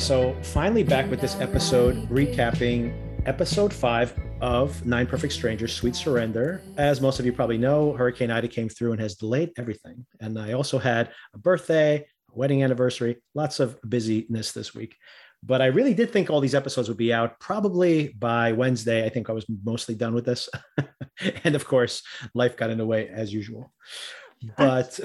So finally back with this episode recapping episode five of Nine Perfect Strangers, Sweet Surrender. As most of you probably know, Hurricane Ida came through and has delayed everything. And I also had a birthday, a wedding anniversary, lots of busyness this week. But I really did think all these episodes would be out probably by Wednesday. I think I was mostly done with this. and of course, life got in the way as usual but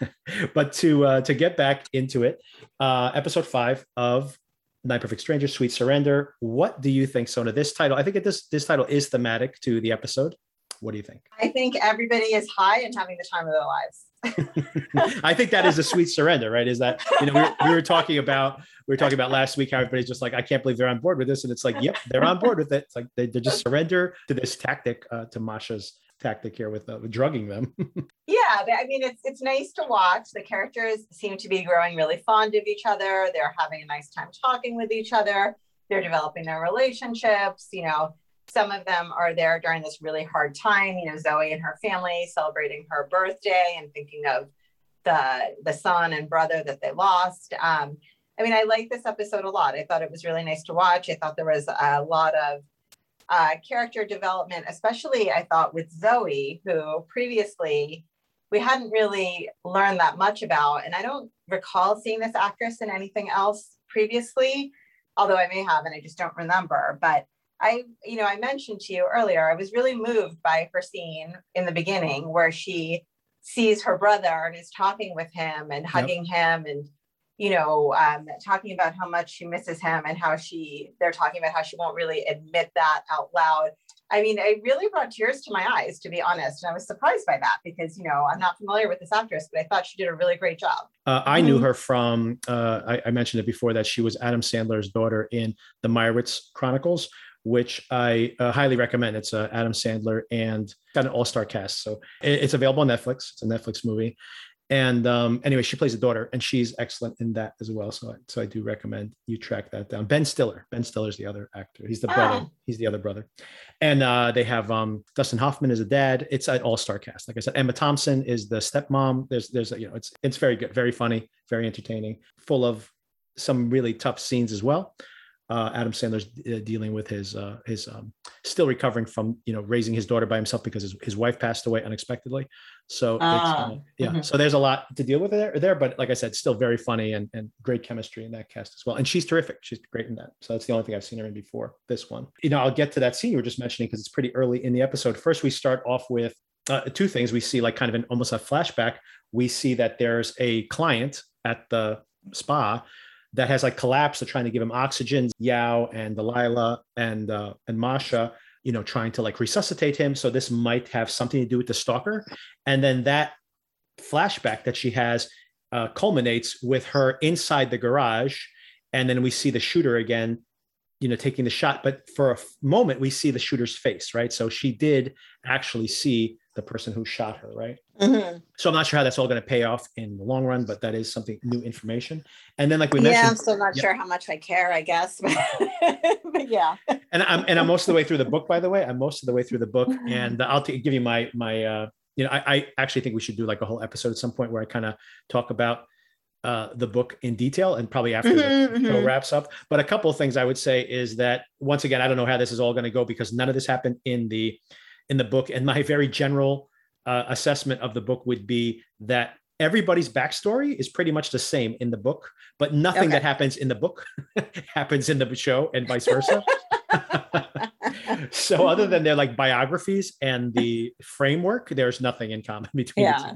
but to uh, to get back into it, uh, episode five of Nine Perfect Strangers, Sweet Surrender. What do you think, Sona? This title, I think this this title is thematic to the episode. What do you think? I think everybody is high and having the time of their lives. I think that is a sweet surrender, right? Is that you know we were, we were, talking about we were talking about last week how everybody's just like I can't believe they're on board with this, and it's like yep, they're on board with it. It's like they, they just surrender to this tactic uh, to Masha's tactic here with, uh, drugging them. yeah, I mean it's it's nice to watch. The characters seem to be growing really fond of each other. They're having a nice time talking with each other. They're developing their relationships. You know, some of them are there during this really hard time. You know, Zoe and her family celebrating her birthday and thinking of the the son and brother that they lost. Um, I mean, I like this episode a lot. I thought it was really nice to watch. I thought there was a lot of uh, character development, especially I thought with Zoe, who previously we hadn't really learned that much about. And I don't recall seeing this actress in anything else previously, although I may have, and I just don't remember. But I, you know, I mentioned to you earlier, I was really moved by her scene in the beginning where she sees her brother and is talking with him and hugging yep. him and you know, um, talking about how much she misses him and how she, they're talking about how she won't really admit that out loud. I mean, it really brought tears to my eyes, to be honest. And I was surprised by that because, you know, I'm not familiar with this actress, but I thought she did a really great job. Uh, I knew mm-hmm. her from, uh, I, I, mentioned it before that she was Adam Sandler's daughter in the Meyerowitz Chronicles, which I uh, highly recommend. It's uh, Adam Sandler and got an all star cast. So it, it's available on Netflix. It's a Netflix movie and um, anyway, she plays a daughter, and she's excellent in that as well. So, I, so I do recommend you track that down. Ben Stiller, Ben Stiller's the other actor. He's the brother. Oh. He's the other brother, and uh, they have um, Dustin Hoffman as a dad. It's an all-star cast. Like I said, Emma Thompson is the stepmom. There's, there's, a, you know, it's it's very good, very funny, very entertaining, full of some really tough scenes as well uh, Adam Sandler's uh, dealing with his uh, his um, still recovering from you know raising his daughter by himself because his, his wife passed away unexpectedly. So uh, yeah, mm-hmm. so there's a lot to deal with there there, but like I said, still very funny and, and great chemistry in that cast as well. And she's terrific. She's great in that. So that's the only thing I've seen her in before this one. You know, I'll get to that scene you were just mentioning because it's pretty early in the episode. First, we start off with uh, two things. We see like kind of an almost a flashback. We see that there's a client at the spa that has like collapsed. They're trying to give him oxygen. Yao and Delilah and uh, and Masha, you know, trying to like resuscitate him. So this might have something to do with the stalker. And then that flashback that she has uh, culminates with her inside the garage, and then we see the shooter again you know taking the shot but for a moment we see the shooter's face right so she did actually see the person who shot her right mm-hmm. so i'm not sure how that's all going to pay off in the long run but that is something new information and then like we mentioned yeah i'm still not yeah. sure how much i care i guess but yeah and i'm and i'm most of the way through the book by the way i'm most of the way through the book and i'll t- give you my my uh you know I, I actually think we should do like a whole episode at some point where i kind of talk about uh, the book in detail and probably after mm-hmm, the show mm-hmm. wraps up. But a couple of things I would say is that once again, I don't know how this is all going to go because none of this happened in the in the book. And my very general uh, assessment of the book would be that everybody's backstory is pretty much the same in the book, but nothing okay. that happens in the book happens in the show and vice versa. so other than their like biographies and the framework, there's nothing in common between yeah.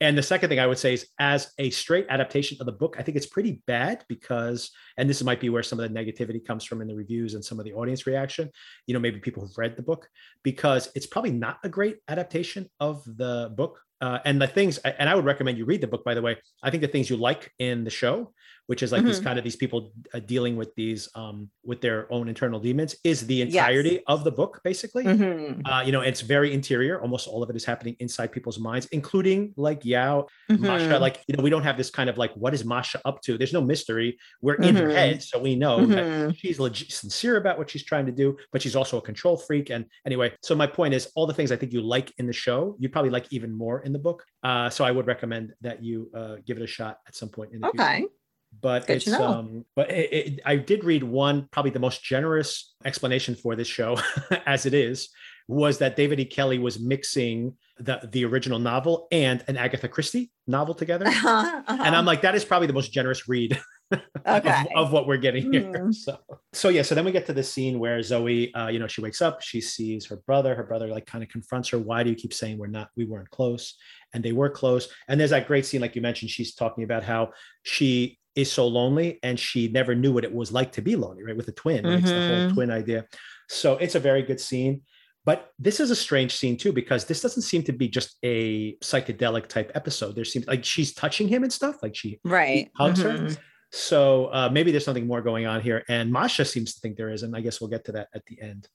And the second thing I would say is, as a straight adaptation of the book, I think it's pretty bad because, and this might be where some of the negativity comes from in the reviews and some of the audience reaction, you know, maybe people who've read the book, because it's probably not a great adaptation of the book. Uh, and the things, and I would recommend you read the book, by the way. I think the things you like in the show which is like mm-hmm. these kind of these people uh, dealing with these um, with their own internal demons is the entirety yes. of the book basically mm-hmm. uh, you know it's very interior almost all of it is happening inside people's minds including like yao mm-hmm. masha like you know we don't have this kind of like what is masha up to there's no mystery we're in her mm-hmm. head so we know that mm-hmm. she's legit sincere about what she's trying to do but she's also a control freak and anyway so my point is all the things i think you like in the show you probably like even more in the book uh, so i would recommend that you uh, give it a shot at some point in the okay future but Good it's um but it, it, i did read one probably the most generous explanation for this show as it is was that david e kelley was mixing the the original novel and an agatha christie novel together Uh-huh, and uh-huh. i'm like that is probably the most generous read okay. of, of what we're getting here Hmm. so so yeah so then we get to the scene where zoe uh, you know she wakes up she sees her brother her brother like kind of confronts her why do you keep saying we're not we weren't close and they were close and there's that great scene like you mentioned she's talking about how she is so lonely and she never knew what it was like to be lonely right with a twin right? it's the whole Mhm. twin idea so it's a very good scene but this is a strange scene too because this doesn't seem to be just a psychedelic type episode there seems like she's touching him and stuff like she right. hugs her. Mhm. so uh, maybe there's something more going on here, and Masha seems to think there is, and I guess we'll get to that at the end.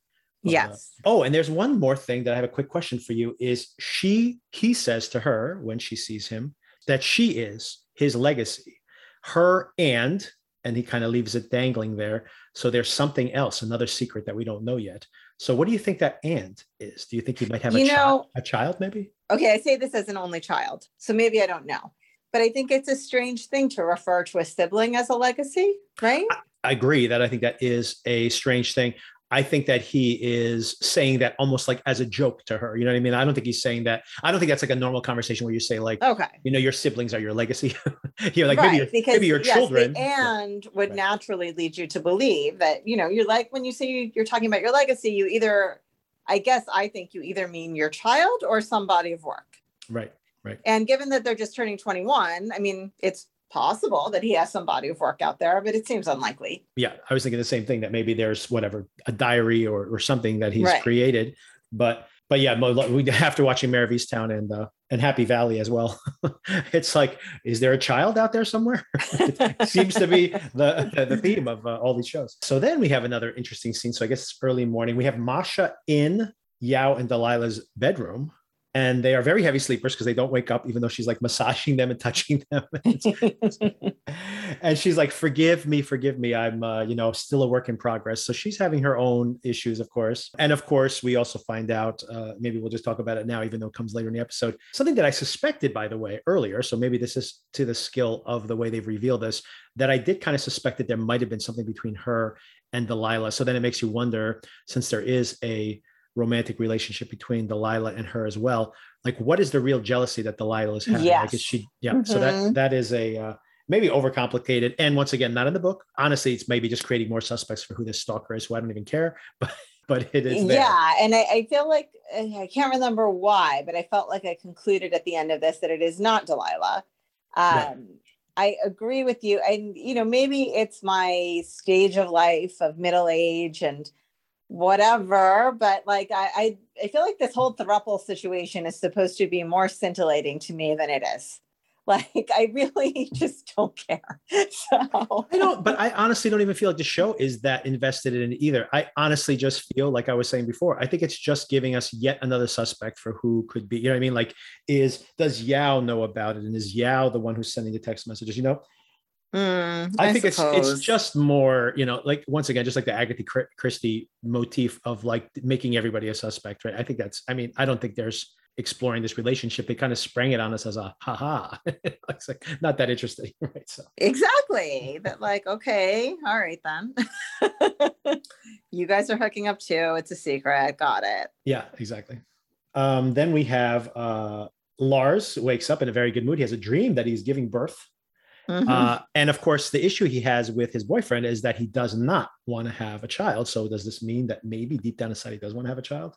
Yes. oh, and there's one more thing that I have a quick question for you. Is she? He says to her when she sees him that she is his legacy, her and, and he kind of leaves it dangling there. So there's something else, another secret that we don't know yet. So what do you think that and is? Do you think he might have a You child? A child, maybe? Okay, I say this as an only child, so maybe I don't know. But I think it's a strange thing to refer to a sibling as a legacy, right? I agree that I think that is a strange thing. I think that he is saying that almost like as a joke to her. You know what I mean? I don't think he's saying that. I don't think that's like a normal conversation where you say like, Okay. you know, your siblings are your legacy. you know, like right, maybe your, because maybe your yes, children. and would Right. naturally lead you to believe that you know you're like when you say you're talking about your legacy, you either, I guess I think you either mean your child or some body of work. Right. Right. And given that they're just turning 21, I mean, it's possible that he has some body of work out there, but it seems unlikely. Yeah. I was thinking the same thing that maybe there's whatever a diary or, or something that he's Right. created. But but yeah, we after watching Mare of Easttown and uh, and Happy Valley as well, it's like, is there a child out there somewhere? it seems to be the the, the theme of uh, all these shows. So then we have another interesting scene. So I guess it's early morning. We have Masha in Yao and Delilah's bedroom. And they are very heavy sleepers because they don't wake up, even though she's like massaging them and touching them. and she's like, "Forgive me, forgive me. I'm, uh, you know, still a work in progress." So she's having her own issues, of course. And of course, we also find out. Uh, maybe we'll just talk about it now, even though it comes later in the episode. Something that I suspected, by the way, earlier. So maybe this is to the skill of the way they've revealed this. That I did kind of suspect that there might have been something between her and Delilah. So then it makes you wonder, since there is a romantic relationship between Delilah and her as well. Like, what is the real jealousy that Delilah is having? Like, is Yes. she? Yeah. So that Mhm. that is a uh, maybe overcomplicated, and once again, not in the book. Honestly, it's maybe just creating more suspects for who this stalker is, who I don't even care. But but it is there. Yeah, and I, I feel like I can't remember why, but I felt like I concluded at the end of this that it is not Delilah. Um, Right. I agree with you, and you know maybe it's my stage of life of middle age and whatever, but like I, I I feel like this whole thruple situation is supposed to be more scintillating to me than it is. Like I really just don't care. So I don't, but I honestly don't even feel like the show is that invested in it either. I honestly just feel like I was saying before. I think it's just giving us yet another suspect for who could be. You know what I mean? Like, is does Yao know about it, and is Yao the one who's sending the text messages? You know, Mm, I, think it's it's just more. You know, like once again, just like the Agatha Chri- Christie motif of like making everybody a suspect, right? I think that's. I mean, I don't think there's exploring this relationship. They kind of sprang it on us as a haha. it's like not that interesting, right? So. Exactly. That like, okay, all right then. you guys are hooking up too. It's a secret. Got it. Yeah, exactly. Um, then we have uh, Lars wakes up in a very good mood. He has a dream that he's giving birth. Mhm. Uh, and of course, the issue he has with his boyfriend is that he does not want to have a child. So, does this mean that maybe deep down inside he does want to have a child?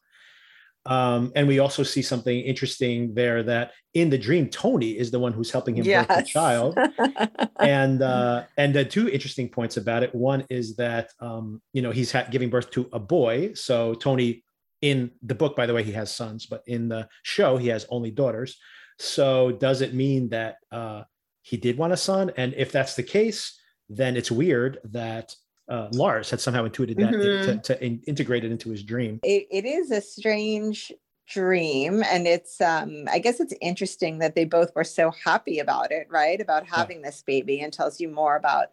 Um, and we also see something interesting there that in the dream, Tony is the one who's helping him birth the child. and uh, and the two interesting points about it. One is that um, you know he's ha- giving birth to a boy. So Tony, in the book, by the way, he has sons, but in the show, he has only daughters. So does it mean that uh, he did want a son? And if that's the case, then it's weird that uh, Lars had somehow intuited that Mhm. to, to in- integrate it into his dream. it, it is a strange dream and it's um i guess it's interesting that they both were so happy about it right about having this baby and tells you more about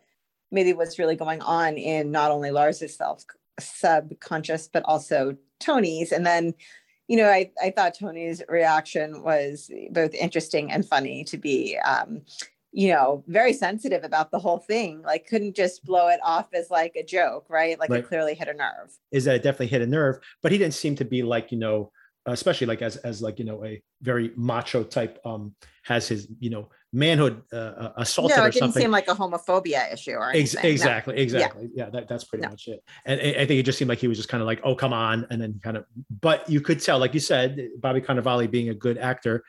maybe what's really going on in not only lars's self subconscious but also tony's and then you know i i thought tony's reaction was both interesting and funny to be um you know, very sensitive about the whole thing. Like, couldn't just blow it off as like a joke, right? Like, Right. it clearly hit a nerve. is that it definitely hit a nerve, but he didn't seem to be like, you know, especially like as as like, you know, a very macho type um has his, you know, manhood uh, uh, assaulted no, or it didn't something. seem like a homophobia issue or Ex- anything. No. exactly, exactly. Yeah, that, that's pretty No. much it. And I I think it just seemed like he was just kind of like, oh, come on. And then kind of, but you could tell, like you said, Bobby Cannavale being a good actor,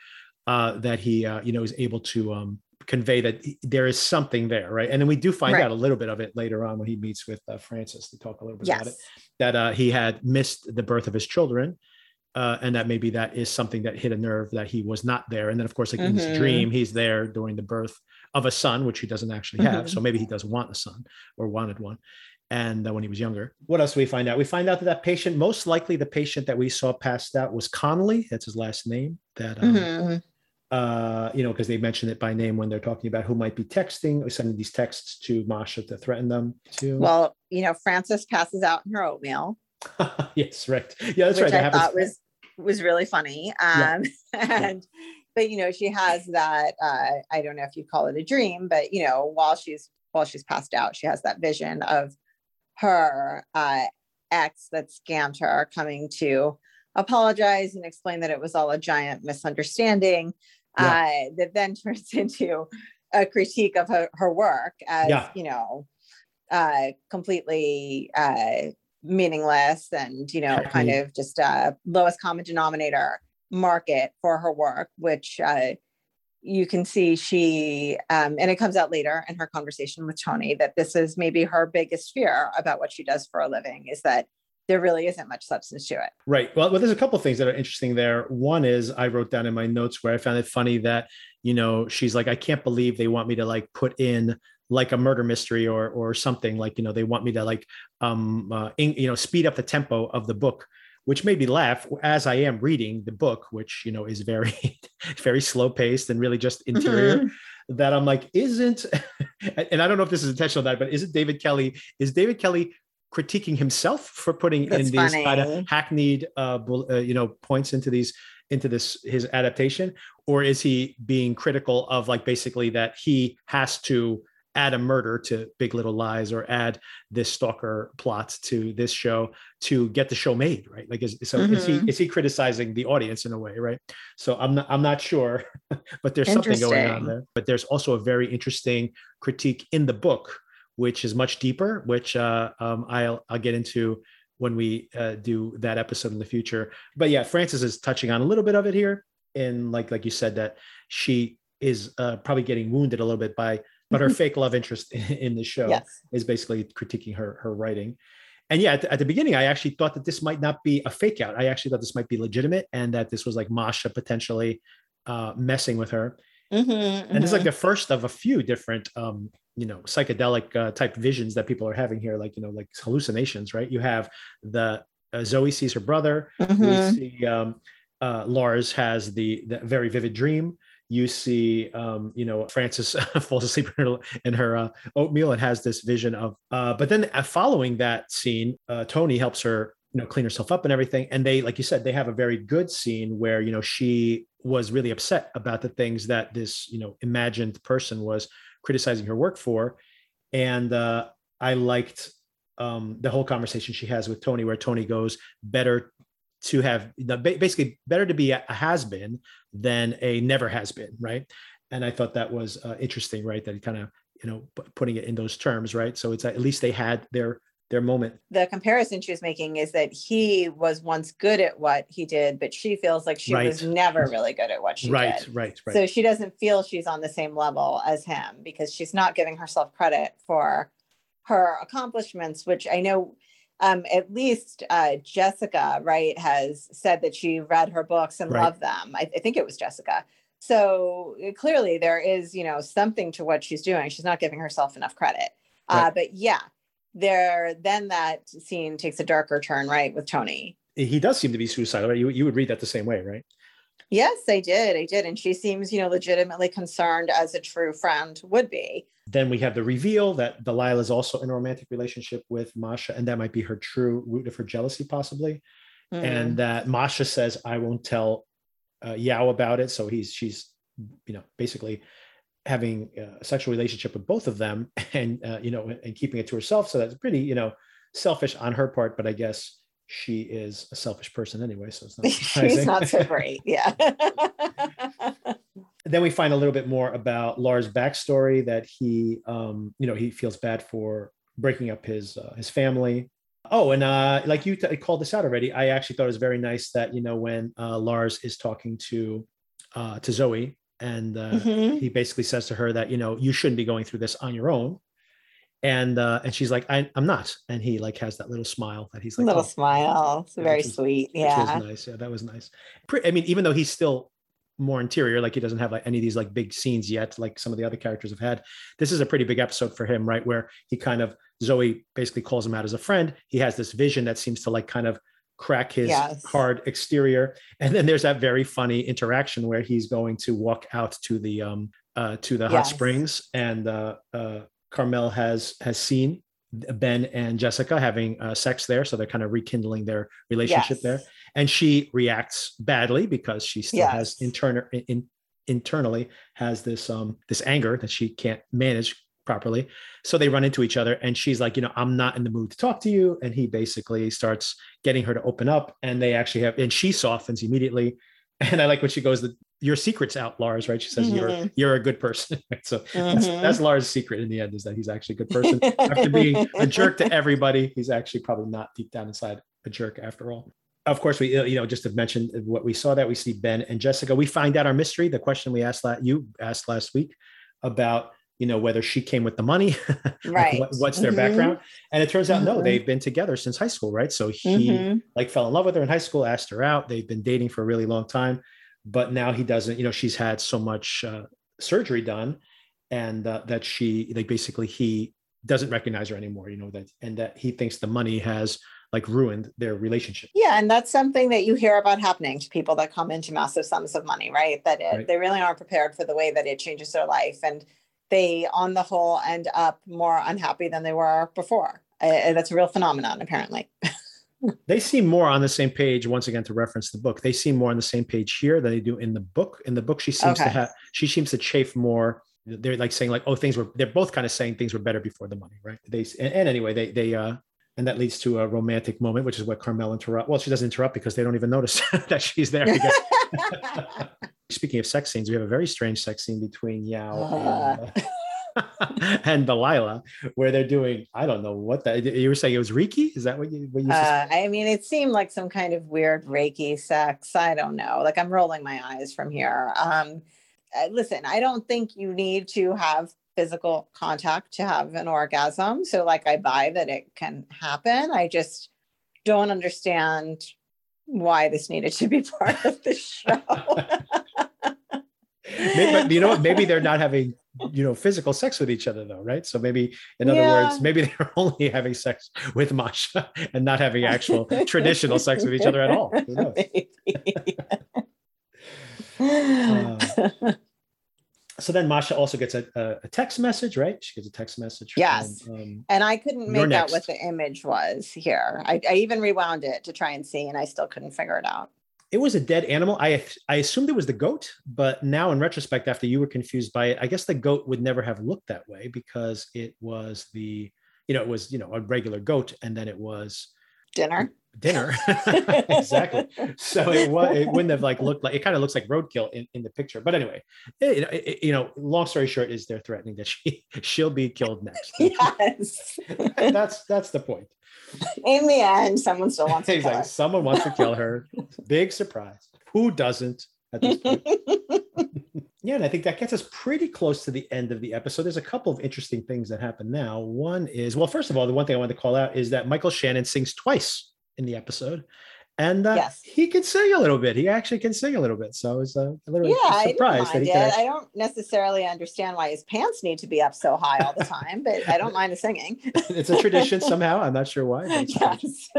uh, that he, uh, you know, is able to um, convey that there is something there, right? And then we do find Right. out a little bit of it later on when he meets with uh, Frances to talk a little bit about it that uh, he had missed the birth of his children. Uh, and that maybe that is something that hit a nerve that he was not there. And then, of course, like in his Mhm. dream, he's there during the birth of a son, which he doesn't actually have. Mhm. So maybe he doesn't want a son or wanted one. And uh, when he was younger, what else do we find out? We find out that that patient, most likely the patient that we saw passed out, was Connolly. That's his last name. That um, Mhm. Uh, you know, because they mention it by name when they're talking about who might be texting or sending these texts to Masha to threaten them. To Well, you know, Frances passes out in her oatmeal, yes, right. Yeah, that's right. That I happens. thought was was really funny. Yeah. Um, and but you know, she has that uh, I don't know if you call it a dream, but you know, while she's while she's passed out, she has that vision of her uh, ex that scammed her coming to apologize and explain that it was all a giant misunderstanding. Uh, that then turns into a critique of her, her work as Yeah. you know uh, completely uh, meaningless and you know kind of just uh, lowest common denominator market for her work, which uh, you can see she um, and it comes out later in her conversation with Tony that this is maybe her biggest fear about what she does for a living is that there really isn't much substance to it. Right. Well, well, there's a couple of things that are interesting there. One is I wrote down in my notes where I found it funny that, you know, she's like, I can't believe they want me to like put in like a murder mystery or or something like, you know, they want me to like um uh, in, you know, speed up the tempo of the book, which made me laugh as I am reading the book, which, you know, is very very slow paced and really just interior Mhm. that I'm like, isn't, and I don't know if this is intentional, that, but isn't David Kelley, is David Kelley critiquing himself for putting That's in these kind of hackneyed, uh, uh, you know, points into these, into this, his adaptation? Or is he being critical of like basically that he has to add a murder to Big Little Lies or add this stalker plot to this show to get the show made, right? Like, is, so is he Mhm. is he criticizing the audience in a way, right? So I'm not I'm not sure, but there's something going on there. But there's also a very interesting critique in the book, which is much deeper, which uh, um, I'll I'll get into when we uh, do that episode in the future. But yeah, Frances is touching on a little bit of it here, and like like you said that she is uh, probably getting wounded a little bit by, but her fake love interest in, in the show Yes. is basically critiquing her her writing. And yeah, at the, at the beginning, I actually thought that this might not be a fake out. I actually thought this might be legitimate, and that this was like Masha potentially uh, messing with her. Mhm, And it's like the first of a few different, um, you know, psychedelic uh, type visions that people are having here, like you know, like hallucinations, right? You have the uh, Zoe sees her brother. Mhm. We see um, uh, Lars has the, the very vivid dream. You see, um, you know, Frances falls asleep in her, in her uh, oatmeal and has this vision of. Uh, but then uh, following that scene, uh, Tony helps her, you know, clean herself up and everything. And they, like you said, they have a very good scene where you know she was really upset about the things that this, you know, imagined person was criticizing her work for, and uh, I liked um, the whole conversation she has with Tony, where Tony goes, "Better to have basically better to be a has been than a never has been," right? And I thought that was uh, interesting, right? That kind of you know pu- putting it in those terms, right? So it's at least they had their their moment. the comparison she was making is that he was once good at what he did, but she feels like she was never really good at what she right, did. right, right, right. So she doesn't feel she's on the same level as him because she's not giving herself credit for her accomplishments, which I know um, at least uh, Jessica, right, has said that she read her books and Right. loved them. I, I think it was Jessica. So uh, clearly there is, you know, something to what she's doing. She's not giving herself enough credit. Uh, but yeah, there then that scene takes a darker turn, right, with Tony. He does seem to be suicidal. Right? You you would read that the same way, right? Yes, I did. I did. And she seems, you know, legitimately concerned as a true friend would be. Then we have the reveal that Delilah is also in a romantic relationship with Masha, and that might be her true root of her jealousy, possibly. Mm. and that Masha says, "I won't tell uh, Yao about it." So he's she's, you know, basically having a sexual relationship with both of them and uh, you know and keeping it to herself. So that's pretty you know selfish on her part but i guess she is a selfish person anyway so it's not she's not so great yeah. Then we find a little bit more about lars backstory that he um you know he feels bad for breaking up his uh, his family. Oh and uh like you t- called this out already i actually thought it was very nice that you know when uh lars is talking to uh to zoe and uh, mm-hmm. he basically says to her that you know you shouldn't be going through this on your own. And uh and she's like I, i'm not. And he like has that little smile that he's like little oh. smile. It's very was, sweet. yeah. nice. Yeah that was nice. I mean even though he's still more interior like he doesn't have like any of these like big scenes yet like some of the other characters have had this is a pretty big episode for him right where he kind of zoe basically calls him out as a friend. He has this vision that seems to like kind of crack his yes. hard exterior and then there's that very funny interaction where he's going to walk out to the um uh to the yes. hot springs and uh uh carmel has has seen ben and jessica having uh, sex there so they're kind of rekindling their relationship yes. there and she reacts badly because she still has internal in, internally has this um this anger that she can't manage properly. So they run into each other and she's like, you know, I'm not in the mood to talk to you. And he basically starts getting her to open up and they actually have, and she softens immediately. And I like when she goes, the, your secret's out, Lars, right? She says, mm-hmm. you're, you're a good person. so mm-hmm. that's, that's Lars' secret in the end is that he's actually a good person. After being a jerk to everybody, he's actually probably not deep down inside a jerk after all of course, we you know just to mention what we saw that we see Ben and Jessica. We find out our mystery. The question we asked that you asked last week about you know whether she came with the money right what, what's their mm-hmm. background and it turns out mm-hmm. no they've been together since high school right so he mm-hmm. like fell in love with her in high school asked her out they've been dating for a really long time but now he doesn't you know she's had so much uh, surgery done and uh, that she like basically he doesn't recognize her anymore you know that and that he thinks the money has like ruined their relationship. Yeah, and that's something that you hear about happening to people that come into massive sums of money, right? That it, right. they really aren't prepared for the way that it changes their life, and they, on the whole, end up more unhappy than they were before. Uh, that's a real phenomenon, apparently. they seem more on the same page. Once again, to reference the book, they seem more on the same page here than they do in the book. In the book, she seems okay. to have she seems to chafe more. They're like saying like, oh, things were. They're both kind of saying things were better before the money, right? They and, and anyway, they they uh and that leads to a romantic moment, which is what Carmel interrupt. Well, she doesn't interrupt because they don't even notice that she's there. Speaking of sex scenes, we have a very strange sex scene between Yao uh. and, uh, and Delilah, where they're doing I don't know what that you were saying. It was Reiki. Is that what you? What you uh, I mean, it seemed like some kind of weird Reiki sex. I don't know. Like I'm rolling my eyes from here. Um, uh, listen, I don't think you need to have physical contact to have an orgasm. So, like, I buy that it can happen. I just don't understand why this needed to be part of the show. maybe, you know, maybe they're not having you know physical sex with each other though right? So maybe in other yeah. words maybe they're only having sex with masha and not having actual traditional sex with each other at all. Who uh, so then Masha also gets a, a, text message, right? She gets a text message. Yes. From, um, and I couldn't make out what the image was here. I, I, even rewound it to try and see, and I still couldn't figure it out. It was a dead animal. I I assumed it was the goat, but now in retrospect, after you were confused by it, I guess the goat would never have looked that way because it was the, you know, it was, you know, a regular goat, and then it was dinner. Dinner. Exactly. So it was it wouldn't have like looked like it kind of looks like roadkill in, in the picture. But anyway it, it, you know long story short is they're threatening that she she'll be killed next. Yes. That's that's the point. In the end someone still wants to exactly. someone wants to kill her. Big surprise. Who doesn't at this point yeah and i think that gets us pretty close to the end of the episode there's a couple of interesting things that happen now one is well first of all the one thing i wanted to call out is that michael shannon sings twice in the episode. And uh, yes. he can sing a little bit. He actually can sing a little bit. So I was uh, a little yeah, surprised I that he it. Actually... I don't necessarily understand why his pants need to be up so high all the time, but I don't mind the singing. it's a tradition somehow. I'm not sure why. Yes.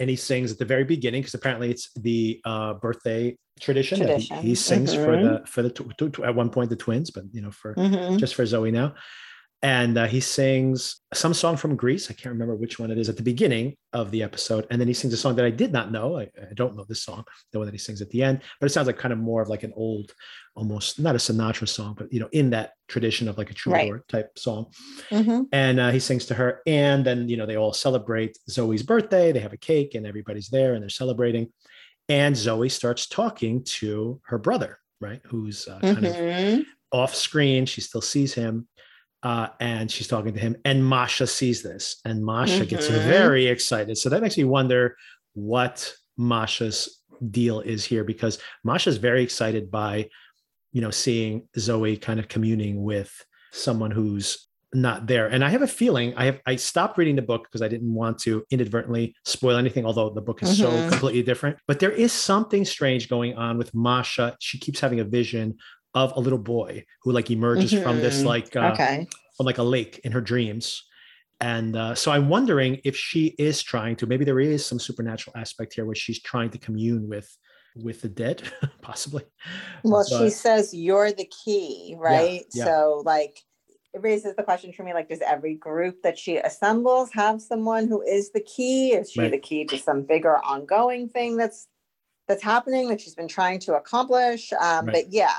And he sings at the very beginning because apparently it's the uh, birthday tradition, tradition. He, he, sings mm-hmm. for the for the tw- tw- at one point the twins, but you know for mm-hmm. just for Zoe now. And uh, he sings some song from Greece. I can't remember which one it is at the beginning of the episode, and then he sings a song that I did not know. I, I don't know this song, the one that he sings at the end, but it sounds like kind of more of like an old, almost not a Sinatra song, but you know, in that tradition of like a troubadour Right. type song. Mhm. And uh, he sings to her, and then you know they all celebrate Zoe's birthday. They have a cake, and everybody's there, and they're celebrating. And Zoe starts talking to her brother, right, who's uh, kind of Mhm. off screen. She still sees him. Uh, and she's talking to him. And Masha sees this, and Masha gets Mhm. very excited. So that makes me wonder what Masha's deal is here, because Masha's very excited by, you know, seeing Zoe kind of communing with someone who's not there. And I have a feeling I have I stopped reading the book because I didn't want to inadvertently spoil anything, although the book is so Mhm. completely different. But there is something strange going on with Masha. She keeps having a vision of a little boy who like emerges from this Mhm. like uh, okay. from like a lake in her dreams. And uh, so I'm wondering if she is trying to. Maybe there is some supernatural aspect here where she's trying to commune with with the dead, possibly. Well, she says you're the key, right? yeah. So, like, it raises the question for me like, does every group that she assembles have someone who is the key? Is she Right. the key to some bigger ongoing thing that's that's happening that she's been trying to accomplish? Um, Right. But yeah,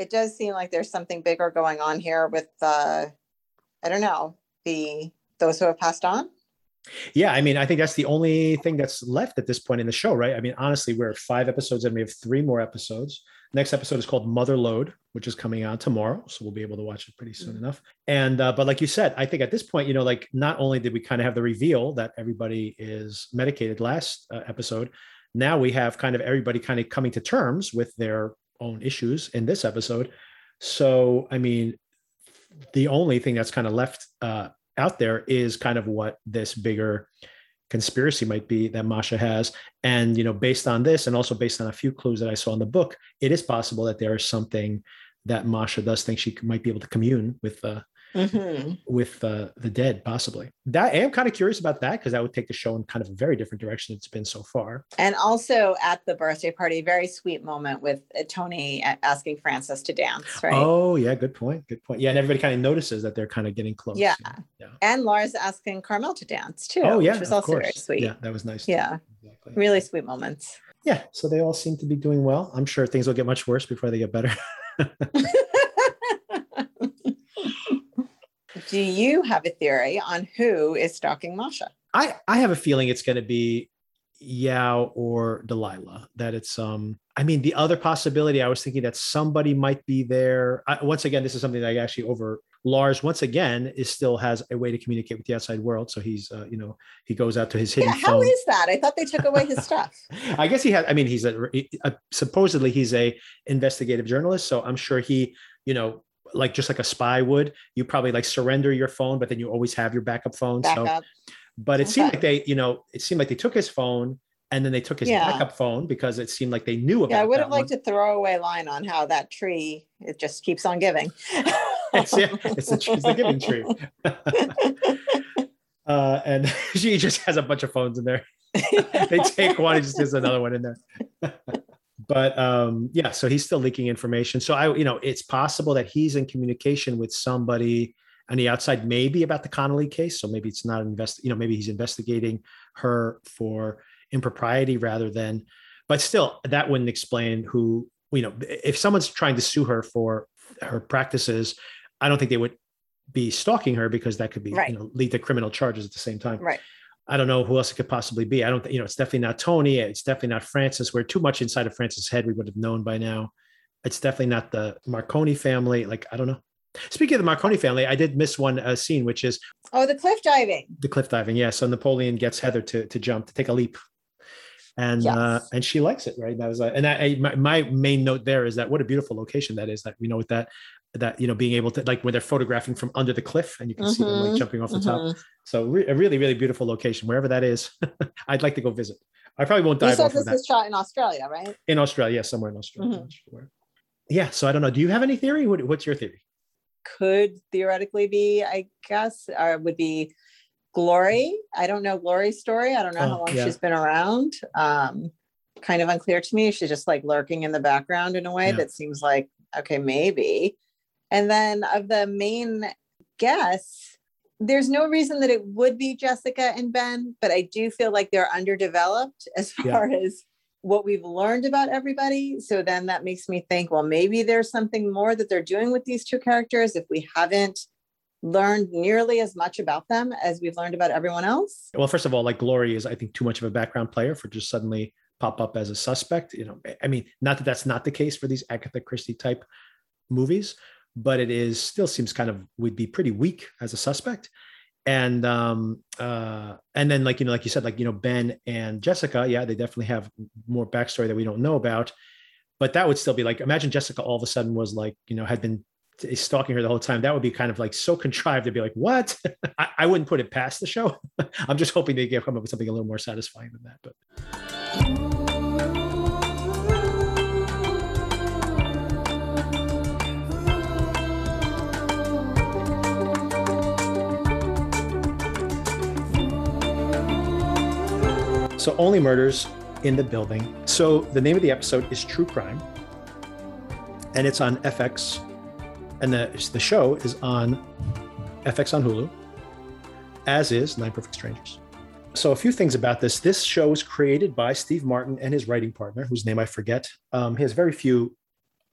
it does seem like there's something bigger going on here with uh, I don't know the those who have passed on. Yeah, I mean, I think that's the only thing that's left at this point in the show, right? I mean, honestly, we're five episodes and we have three more episodes. Next episode is called Mother Load, which is coming out tomorrow, so we'll be able to watch it pretty soon Mhm. enough. And uh, but like you said, I think at this point, you know, like not only did we kind of have the reveal that everybody is medicated last uh, episode, now we have kind of everybody kind of coming to terms with their own issues in this episode. So, I mean, the only thing that's kind of left uh, out there is kind of what this bigger conspiracy might be that Masha has. And, you know, based on this and also based on a few clues that I saw in the book, it is possible that there is something that Masha does think she might be able to commune with uh, Mhm. with uh, the dead, possibly. That I am kind of curious about that because that would take the show in kind of a very different direction it's been so far. And also at the birthday party, very sweet moment with uh, Tony asking Frances to dance, right? Oh, yeah, good point. Good point. Yeah, and everybody kind of notices that they're kind of getting close. Yeah. Yeah. and Lars asking Carmel to dance too. Oh, yeah. which was also very sweet. Yeah, that was nice. Yeah. Exactly. Really sweet moments. Yeah. So they all seem to be doing well. I'm sure things will get much worse before they get better. Do you have a theory on who is stalking Masha? I I have a feeling it's going to be Yao or Delilah. That it's um. I mean, the other possibility I was thinking that somebody might be there. I, once again, this is something that I actually over. Lars once again is still has a way to communicate with the outside world. So he's uh, you know he goes out to his hidden Yeah, how phone. is that? I thought they took away his stuff. I guess he had. I mean, he's a, a supposedly he's a investigative journalist, so I'm sure he, you know, like just like a spy would, you probably like surrender your phone, but then you always have your backup phone. Back so, but it seemed like they, you know, it seemed like they took his phone and then they took his Yeah. backup phone because it seemed like they knew about. Yeah, I would have liked one. a throwaway line on how that tree it just keeps on giving. It's, yeah, it's the, it's the giving tree. uh, and she just has a bunch of phones in there. they take one and just gives another one in there. but um, yeah, so he's still leaking information. So I, you know, it's possible that he's in communication with somebody on the outside, maybe about the Connolly case. So maybe it's not invest, you know, maybe he's investigating her for impropriety rather than, but still, that wouldn't explain who, you know, if someone's trying to sue her for her practices, I don't think they would be stalking her because that could be, Right. you know, lead to criminal charges at the same time. right. I don't know who else it could possibly be. I don't, you know, it's definitely not Tony. It's definitely not Frances. We're too much inside of Frances' head. We would have known by now. It's definitely not the Marconi family. Like, I don't know. Speaking of the Marconi family, I did miss one uh, scene, which is Oh, the cliff diving. the cliff diving. Yeah. So Napoleon gets Heather to, to jump, to take a leap. And uh, and she likes it, right? That was uh, and I, I my, my main note there is that what a beautiful location that is. That we know with that that you know being able to like when they're photographing from under the cliff and you can see them like Mhm, jumping off the top. Mhm. So re- a really, really beautiful location, wherever that is. I'd like to go visit. I probably won't You dive said off this was shot in Australia, right? in Australia, somewhere in Australia. Mhm. sure. Yeah. So I don't know. Do you have any theory? What, what's your theory? Could theoretically be, I guess, or would be Glory. I don't know Glory's story. I don't know Oh, how long yeah. she's been around. Um, kind of unclear to me. She's just like lurking in the background in a way Yeah. that seems like okay, maybe. And then of the main guests, there's no reason that it would be Jessica and Ben, but I do feel like they're underdeveloped as Yeah. far as what we've learned about everybody. So then that makes me think, well, maybe there's something more that they're doing with these two characters if we haven't learned nearly as much about them as we've learned about everyone else. Well, first of all, like Glory is, I think, too much of a background player for just suddenly pop up as a suspect. You know, I mean, not that that's not the case for these Agatha Christie type movies, but it is still seems kind of would be pretty weak as a suspect. And um uh and then like you know, like you said, like you know, Ben and Jessica, yeah, they definitely have more backstory that we don't know about. But that would still be like imagine Jessica all of a sudden was like, you know, had been stalking her the whole time. That would be kind of like so contrived to be like, what? I, I wouldn't put it past the show. I'm just hoping they come up with something a little more satisfying than that. But so only murders in the building. So the name of the episode is True Crime, and it's on FX, and the the show is on FX on Hulu, as is Nine Perfect Strangers. So a few things about this. This show was created by Steve Martin and his writing partner, whose name I forget. Um, he has very few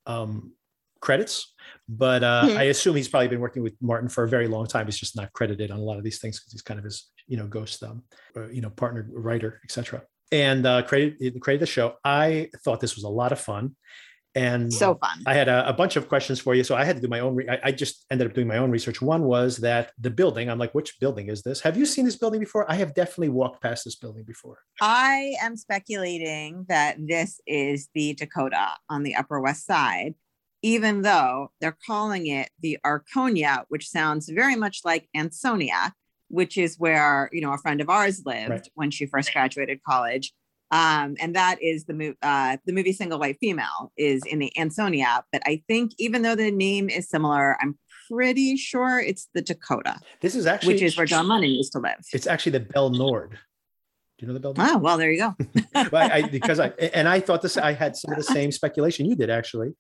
um, credits, but uh, Hmm. I assume he's probably been working with Martin for a very long time. He's just not credited on a lot of these things because he's kind of his, you know, ghost, um, uh, you know, partner, writer, etc. And uh, created created the show. I thought this was a lot of fun, and So fun. I had a, a bunch of questions for you, so I had to do my own. Re- I, I just ended up doing my own research. One was that the building. I'm like, which building is this? Have you seen this building before? I have definitely walked past this building before. I am speculating that this is the Dakota on the Upper West Side, even though they're calling it the Arconia, which sounds very much like Ansonia, which is where you know a friend of ours lived Right. when she first graduated college. Um, and that is the movie. Uh, the movie Single White Female is in the Ansonia, but I think even though the name is similar, I'm pretty sure it's the Dakota, This is actually which is where John Lennon used to live. It's actually the Belnord. Do you know the Belnord? Oh well, there you go. but I, because I and I thought this I had some of the same speculation you did actually,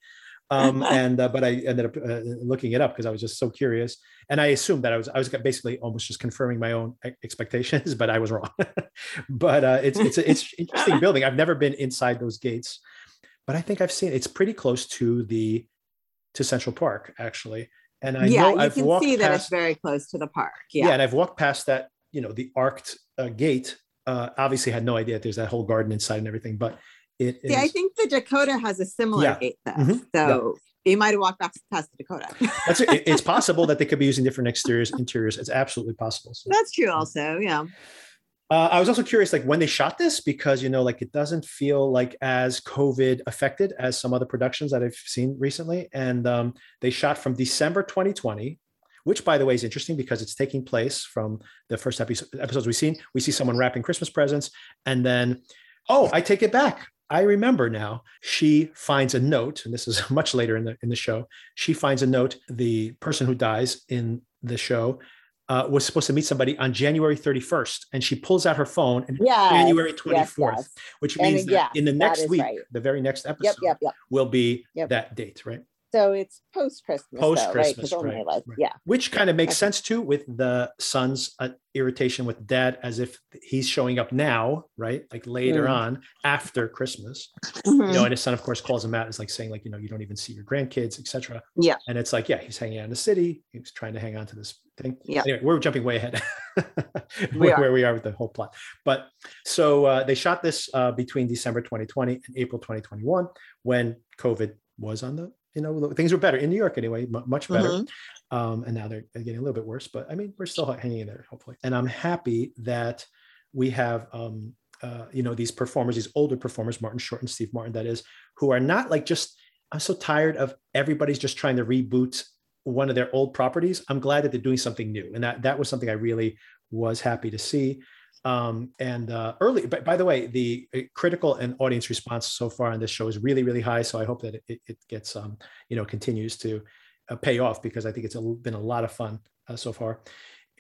um, and uh, but I ended up uh, looking it up because I was just so curious, and I assumed that I was I was basically almost just confirming my own expectations, but I was wrong. but uh, it's it's a, it's interesting building. I've never been inside those gates, but I think I've seen it's pretty close to the to Central Park actually, and I yeah, know you I've walked see that past it's very close to the park. yeah. Yeah. and I've walked past that, you know, the arced uh, gate. Uh, obviously, had no idea that there's that whole garden inside and everything, but it is. See, I think the Dakota has a similar Yeah. gate though. Mhm. So you might have walked past, past the Dakota. that's it, it's possible that they could be using different exteriors, interiors. It's absolutely possible. So, That's true also. Yeah. uh, I was also curious, like when they shot this, because you know, like it doesn't feel like as COVID affected as some other productions that I've seen recently, and um, they shot from December 2020. Which, by the way, is interesting because it's taking place from the first episode, episodes we've seen. We see someone wrapping Christmas presents, and then, oh, I take it back. I remember now. She finds a note, and this is much later in the in the show. She finds a note. The person who dies in the show uh, was supposed to meet somebody on January 31st, and she pulls out her phone and Yeah. January 24th, yes. which And means that yeah, in the next week, right. the very next episode Yep, yep, yep. will be that date, right? So it's post Christmas, Post though, right? Christmas, right, right. yeah, Which kind of makes Okay. sense too with the son's uh, irritation with dad, as if he's showing up now, right? Like later Mm. on after Christmas, you know, and his son, of course, calls him out. It's like saying, like, you know, you don't even see your grandkids, etc. Yeah. And it's like, yeah, he's hanging out in the city. He's trying to hang on to this thing. Yeah. Anyway, we're jumping way ahead We where, where we are with the whole plot. But so uh, they shot this uh, between December 2020 and April 2021 when COVID was on the, you know, things were better in New York anyway, mu- much better. Mhm. Um, and now they're getting a little bit worse, but I mean, we're still hanging in there, hopefully. And I'm happy that we have, um, uh, you know, these performers, these older performers, Martin Short and Steve Martin, that is, who are not like just, I'm so tired of everybody's just trying to reboot one of their old properties. I'm glad that they're doing something new. And that, that was something I really was happy to see. Um, and uh, early, but by the way, the uh, critical and audience response so far on this show is really, really high. So I hope that it, it gets, um, you know, continues to uh, pay off because I think it's a, been a lot of fun uh, so far.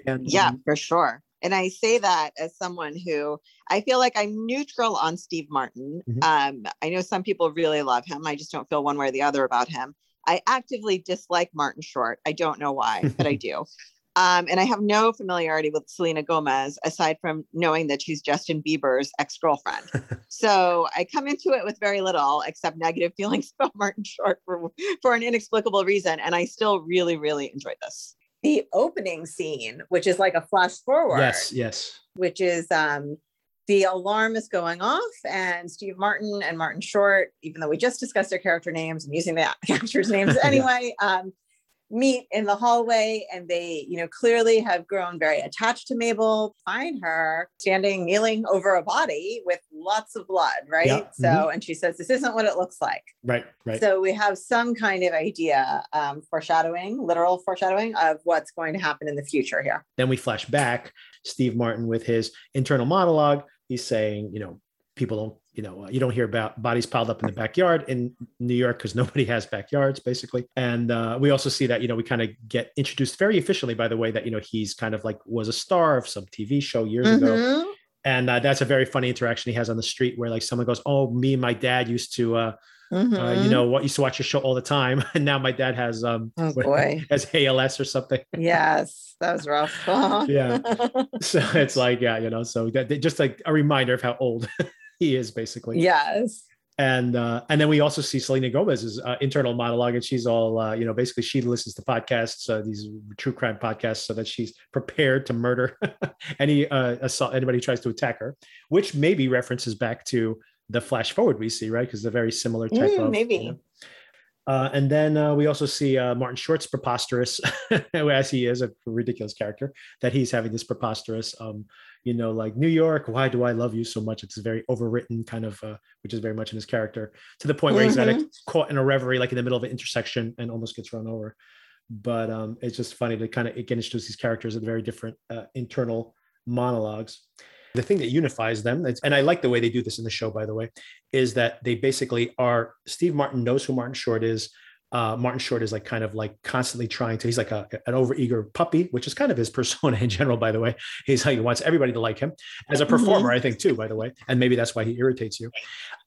And Yeah, um, for sure. And I say that as someone who I feel like I'm neutral on Steve Martin. Mhm. Um, I know some people really love him. I just don't feel one way or the other about him. I actively dislike Martin Short. I don't know why, but I do. Um, and I have no familiarity with Selena Gomez aside from knowing that she's Justin Bieber's ex girlfriend. so I come into it with very little except negative feelings about Martin Short for, for an inexplicable reason. And I still really, really enjoyed this. The opening scene, which is like a flash forward, Yes, yes. which is um, the alarm is going off, and Steve Martin and Martin Short, even though we just discussed their character names and using the actors' names Yeah. anyway, um, meet in the hallway, and they, you know, clearly have grown very attached to Mabel. Find her standing, kneeling over a body with lots of blood, right? Yeah, So, and she says, "This isn't what it looks like." Right, right. So we have some kind of idea, um, foreshadowing, literal foreshadowing of what's going to happen in the future here. then we flash back steve martin with his internal monologue he's saying you know people don't you know uh, you don't hear about bodies piled up in the backyard in new york because nobody has backyards basically and uh, we also see that you know we kind of get introduced very efficiently by the way that you know he's kind of like was a star of some tv show years ago Mhm. and uh, that's a very funny interaction he has on the street where like someone goes oh me and my dad used to uh, uh Mhm. you know what used to watch your show all the time and now my dad has um Oh boy. has als or something Yes, that was rough. Yeah. so it's like yeah you know so that just like a reminder of how old he is basically yes. and uh and then we also see selena gomez's uh, internal monologue and she's all uh you know basically she listens to podcasts uh, these true crime podcasts so that she's prepared to murder any uh assault anybody who tries to attack her which maybe references back to the flash forward we see right because they're very similar type Mm, of maybe. you know. Uh, and then uh, we also see uh, Martin Short's preposterous, as he is a ridiculous character, that he's having this preposterous, um, you know, like New York, why do I love you so much? It's a very overwritten kind of, uh, which is very much in his character, to the point where he's Mm-hmm. got caught in a reverie, like in the middle of an intersection, and almost gets run over. But um, it's just funny to kind of get introduce these characters with very different uh, internal monologues. The thing that unifies them, and I like the way they do this in the show, by the way, is that they basically are Steve Martin knows who Martin Short is. Uh, Martin Short is like kind of like constantly trying to, he's like a, an overeager puppy, which is kind of his persona in general, by the way. He's like, he wants everybody to like him as a performer, I think, too, by the way. And maybe that's why he irritates you.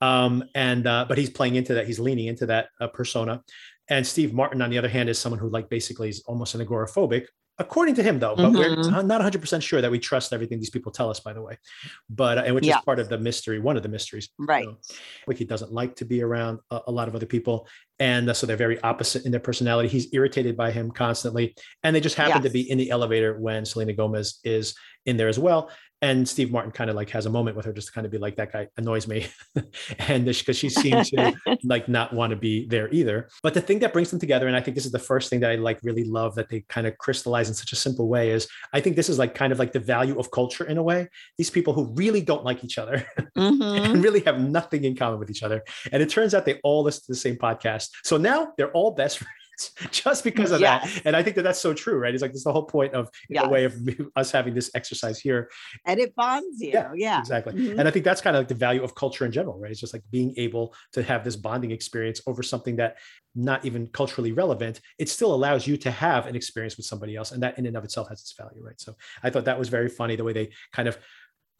Um, and, uh, but he's playing into that, he's leaning into that uh, persona. And Steve Martin, on the other hand, is someone who like basically is almost an agoraphobic, according to him, though. But we're Mhm. not 100% sure that we trust everything these people tell us, by the way. But, uh, and which Yeah. is part of the mystery, one of the mysteries. Right. So, he doesn't like to be around a, a lot of other people. And uh, so they're very opposite in their personality. He's irritated by him constantly. And they just happen to be in the elevator when Selena Gomez is in there as well. And Steve Martin kind of like has a moment with her just to kind of be like, that guy annoys me. and because she seems to like not want to be there either. But the thing that brings them together, and I think this is the first thing that I like really love that they kind of crystallize in such a simple way, is I think this is like kind of like the value of culture in a way. These people who really don't like each other Mhm. and really have nothing in common with each other. And it turns out they all listen to the same podcast. So now they're all best friends just because of Yes. that. And I think that that's so true, right? It's like this is the whole point of in a way of us having this exercise here. And it bonds you. Yeah, Yeah. Exactly. Mhm. And I think that's kind of like the value of culture in general, right? It's just like being able to have this bonding experience over something that not even culturally relevant. It still allows you to have an experience with somebody else. And that in and of itself has its value, right? So I thought that was very funny the way they kind of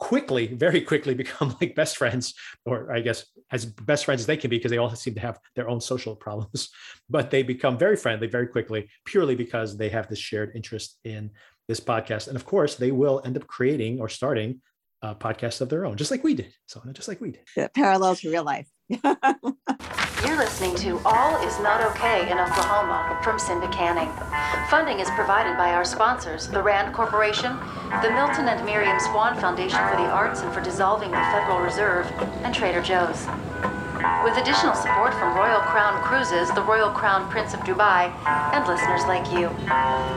quickly, very quickly become like best friends, or I guess as best friends as they can be, because they all seem to have their own social problems, but they become very friendly very quickly, purely because they have this shared interest in this podcast. And of course, they will end up creating or starting a podcast of their own, just like we did. So just like we did. The parallel to real life. You're listening to All Is Not Okay in Oklahoma from Cinda Canning. Funding is provided by our sponsors, the RAND Corporation, the Milton and Miriam Swan Foundation for the Arts and for dissolving the Federal Reserve, and Trader Joe's. With additional support from Royal Crown Cruises, the Royal Crown Prince of Dubai, and listeners like you.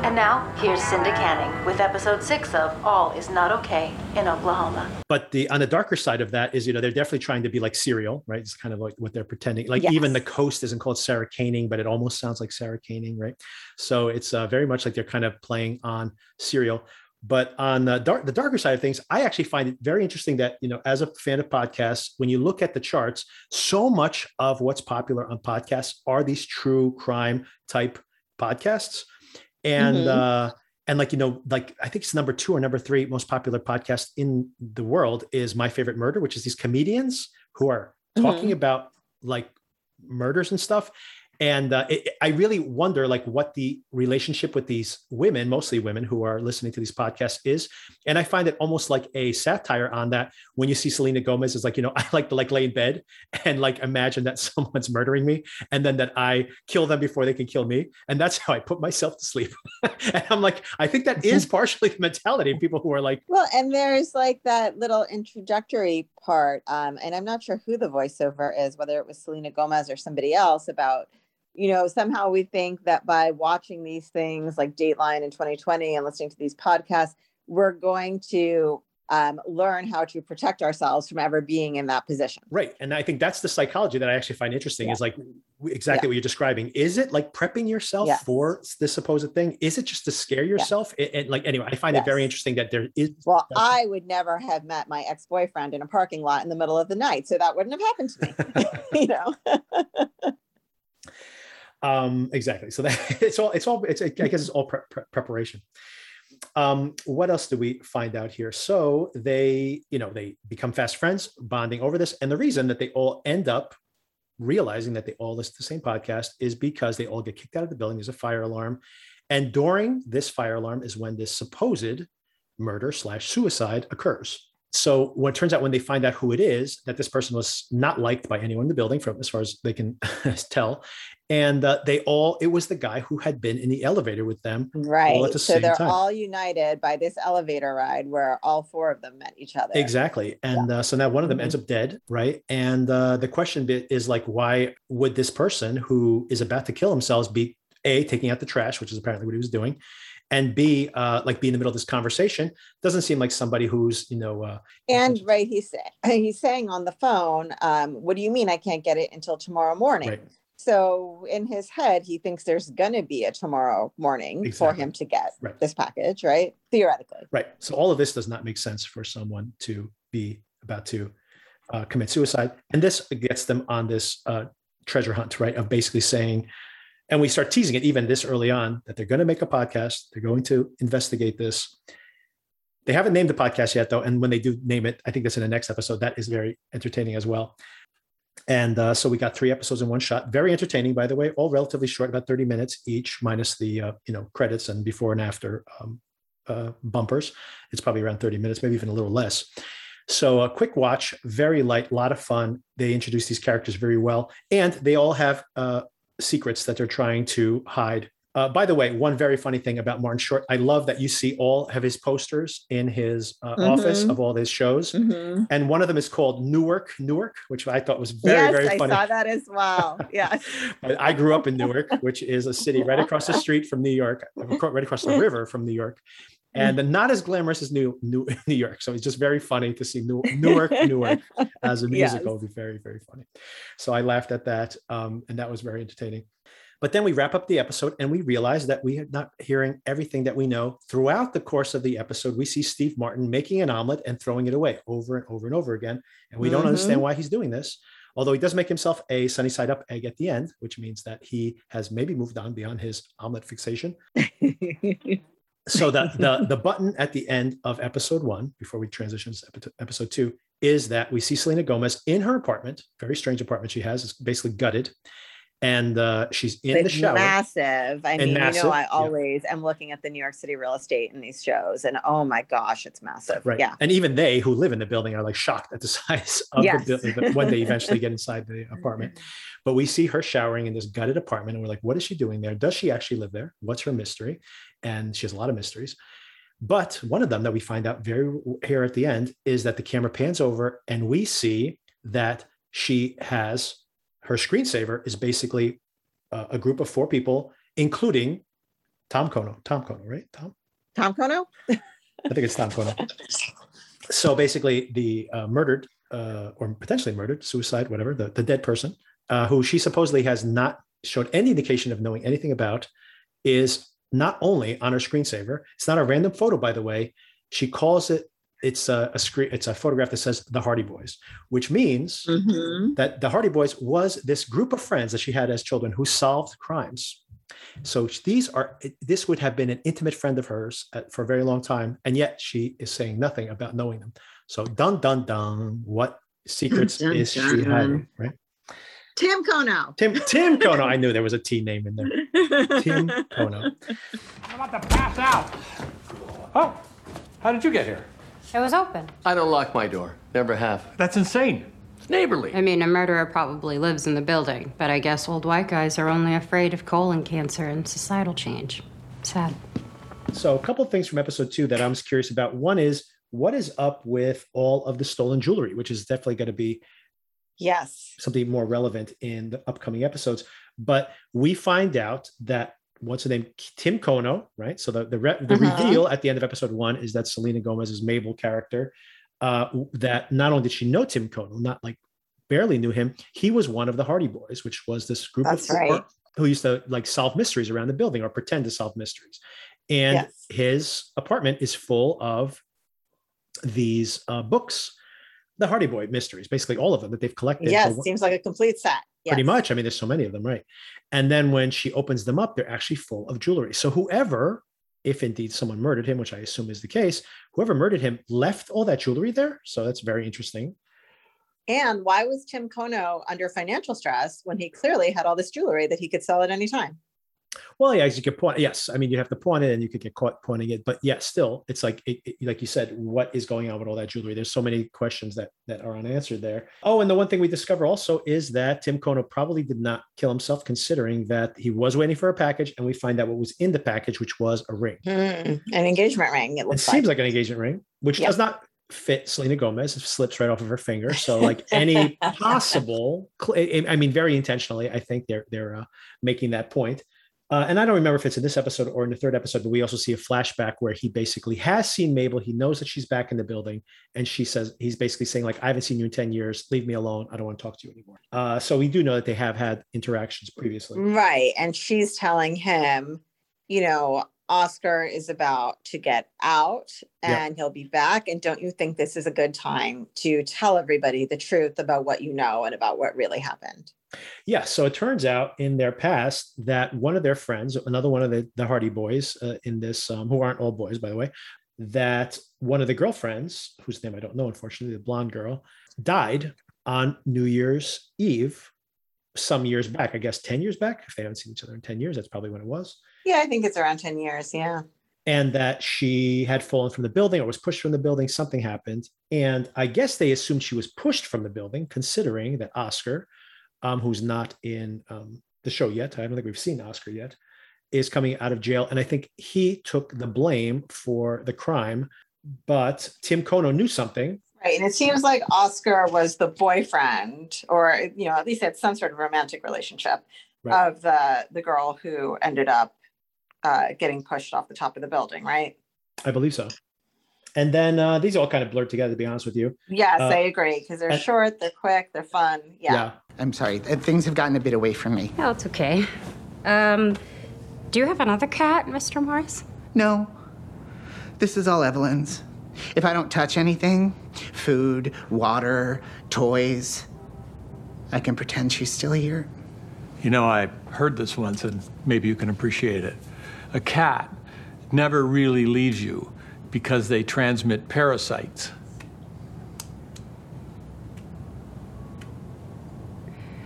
And now, here's Cinda Canning with episode 6 of All Is Not Okay in Oklahoma. But the on the darker side of that is, you know, they're definitely trying to be like serial, right? It's kind of like what they're pretending. Like even the coast isn't called Sarah Koenig, but it almost sounds like Sarah Koenig, right? So it's uh, very much like they're kind of playing on serial. But on the dark, the darker side of things, I actually find it very interesting that you know, as a fan of podcasts, when you look at the charts, so much of what's popular on podcasts are these true crime type podcasts, and Mhm. uh, and like you know, like I think it's number two or number three most popular podcast in the world is My Favorite Murder, which is these comedians who are talking about like murders and stuff and uh, it, I really wonder like what the relationship with these women, mostly women who are listening to these podcasts, is. And I find it almost like a satire on that. When you see Selena Gomez, is like you know I like to like lay in bed and like imagine that someone's murdering me, and then that I kill them before they can kill me, and that's how I put myself to sleep. and I'm like, I think that is partially the mentality of people who are like, Well, and there's like that little introductory part, um, and I'm not sure who the voiceover is, whether it was Selena Gomez or somebody else, about you know somehow we think that by watching these things like Dateline in 2020 and listening to these podcasts, we're going to um, learn how to protect ourselves from ever being in that position. Right. And I think that's the psychology that I actually find interesting Yeah. is like exactly what you're describing. Is it like prepping yourself Yes. for this supposed thing? Is it just to scare yourself? And, and, like, anyway, I find it very interesting that there is. Well, I would never have met my ex-boyfriend in a parking lot in the middle of the night, so that wouldn't have happened to me. you know. um, exactly. So that it's all, it's all, it's, I guess it's all pre- pre- preparation. Um, what else do we find out here? So they, you know, they become fast friends, bonding over this. And the reason that they all end up realizing that they all listen to the same podcast is because they all get kicked out of the building. There's a fire alarm. And during this fire alarm is when this supposed murder slash suicide occurs. So when it turns out when they find out who it is, that this person was not liked by anyone in the building, from as far as they can tell, and uh, they all it was the guy who had been in the elevator with them. Right. the So they're time. all united by this elevator ride where all four of them met each other. Exactly, and uh, so now one of them Mhm. ends up dead, right? And uh, the question bit is like, why would this person who is about to kill themselves be a taking out the trash, which is apparently what he was doing, and b uh, like be in the middle of this conversation? Doesn't seem like somebody who's you know uh, And right, he's he's saying on the phone, um, "What do you mean I can't get it until tomorrow morning?" right. So in his head, he thinks there's gonna be a tomorrow morning for him to get Right. this package, right? Theoretically. Right. So all of this does not make sense for someone to be about to uh, commit suicide, and this gets them on this uh, treasure hunt, right? Of basically saying, and we start teasing it even this early on that they're going to make a podcast, they're going to investigate this. They haven't named the podcast yet, though, and when they do name it, I think that's in the next episode. That is very entertaining as well. And uh, so we got three episodes in one shot. Very entertaining, by the way. All relatively short, about thirty minutes each, minus the uh, you know credits and before and after um, uh, bumpers. It's probably around 30 minutes, maybe even a little less. So a quick watch, very light, a lot of fun. They introduce these characters very well, and they all have uh, secrets that they're trying to hide. Uh, by the way, one very funny thing about Martin Short, I love that you see all of his posters in his uh, office Mhm. of all his shows, Mhm. and one of them is called Newark, Newark, which I thought was very, yes, very funny. I saw that as well. Yes. I grew up in Newark, which is a city right across the street from New York, right across the river from New York, and not as glamorous as New New, New York. So it's just very funny to see New, Newark, Newark as a musical. Yes. Would be very, very funny. So I laughed at that, um, and that was very entertaining. But then we wrap up the episode and we realize that we are not hearing everything that we know. Throughout the course of the episode, we see Steve Martin making an omelet and throwing it away over and over and over again. And we don't Mhm. understand why he's doing this. Although he does make himself a sunny side up egg at the end, which means that he has maybe moved on beyond his omelet fixation. So the the the button at the end of episode one, before we transition to episode two, is that we see Selena Gomez in her apartment, very strange apartment she has. It's basically gutted, and uh, she's in the It's shower. massive. I mean, you know, I yeah. always am looking at the New York City real estate in these shows, and oh my gosh, it's massive. Right. Yeah. And even they who live in the building are like shocked at the size of Yes. the building when they eventually get inside the apartment. But we see her showering in this gutted apartment and we're like, what is she doing there? Does she actually live there? What's her mystery? And she has a lot of mysteries. But one of them that we find out very here at the end is that the camera pans over and we see that she has her screensaver is basically uh, a group of four people, including Tom Kono. Tom Kono, right? Tom? Tom Kono? I think it's Tom Kono. So basically, the uh, murdered uh, or potentially murdered, suicide, whatever, the, the dead person, uh, who she supposedly has not showed any indication of knowing anything about, is not only on her screensaver. It's not a random photo, by the way. She calls it. It's a, a screen. It's a photograph that says the Hardy Boys, which means Mhm. that the Hardy Boys was this group of friends that she had as children who solved crimes. So these are this would have been an intimate friend of hers uh, for a very long time, and yet she is saying nothing about knowing them. So dun dun dun, what secrets Dun, is she dun. hiding? Right. Tim Kono. Tim Tim Kono. I knew there was a T name in there. Tim Kono. I'm about to pass out. Oh, how did you get here? It was open. I don't lock my door. Never have. That's insane. It's neighborly. I mean, a murderer probably lives in the building, but I guess old white guys are only afraid of colon cancer and societal change. Sad. So, a couple of things from episode two that I'm curious about. One is what is up with all of the stolen jewelry, which is definitely going to be Yes. something more relevant in the upcoming episodes. But we find out that what's her name? Tim Kono, right? So the the, re- the Mhm. reveal at the end of episode one is that Selena Gomez's Mabel character. Uh, that not only did she know Tim Kono, not like barely knew him, he was one of the Hardy Boys, which was this group That's of four right. who used to like solve mysteries around the building or pretend to solve mysteries. And Yes. his apartment is full of these uh, books, the Hardy Boy mysteries, basically all of them that they've collected. Yes. one- Seems like a complete set. Pretty Yes. much. I mean, there's so many of them, right? And then when she opens them up, they're actually full of jewelry. So whoever, if indeed someone murdered him, which I assume is the case, whoever murdered him left all that jewelry there. So that's very interesting. And why was Tim Kono under financial stress when he clearly had all this jewelry that he could sell at any time? Well, yeah, as you could point, yes. I mean, you have to point it, and you could get caught pointing it, but yeah, still, it's like, it, it- like you said, what is going on with all that jewelry? There's so many questions that that are unanswered there. Oh, and the one thing we discover also is that Tim Kono probably did not kill himself, considering that he was waiting for a package, and we find out what was in the package, which was a ring. Hmm, an engagement ring. It It looks seems like. like an engagement ring, which Yeah. does not fit Selena Gomez. It slips right off of her finger. So, like any possible, I I mean, very intentionally, I think they're they're uh, making that point. Uh, and I don't remember if it's in this episode or in the third episode, but we also see a flashback where he basically has seen Mabel. He knows that she's back in the building, and she says he's basically saying like, "I haven't seen you in ten years. Leave me alone. I don't want to talk to you anymore." Uh, so we do know that they have had interactions previously. Right. And she's telling him, you know, Oscar is about to get out and he'll be back. And don't you think this is a good time to tell everybody the truth about what you know and about what really happened? Yeah, so it turns out in their past that one of their friends, another one of the, the Hardy boys uh, in this, um, who aren't all boys, by the way, that one of the girlfriends, whose name I don't know, unfortunately, the blonde girl, died on New Year's Eve some years back, I guess 10 years back. If they haven't seen each other in 10 years, that's probably when it was. Yeah, I think it's around 10 years. Yeah. And that she had fallen from the building or was pushed from the building, something happened. And I guess they assumed she was pushed from the building, considering that Oscar, um, who's not in um, the show yet, I don't think we've seen Oscar yet, is coming out of jail. And I think he took the blame for the crime. But Tim Kono knew something. Right. And it seems like Oscar was the boyfriend, or, you know, at least had some sort of romantic relationship Right. of the, the girl who ended up uh, getting pushed off the top of the building. Right. I believe so. And then uh, these all kind of blurred together, to be honest with you. Yes, Uh, I agree. Because they're and- short, they're quick, they're fun. Yeah. I'm sorry, things have gotten a bit away from me. No, it's okay. Um, do you have another cat, Mr. Morris? No, this is all Evelyn's. If I don't touch anything food, water, toys I can pretend she's still here. You know, I heard this once, and maybe you can appreciate it. A cat never really leaves you because they transmit parasites.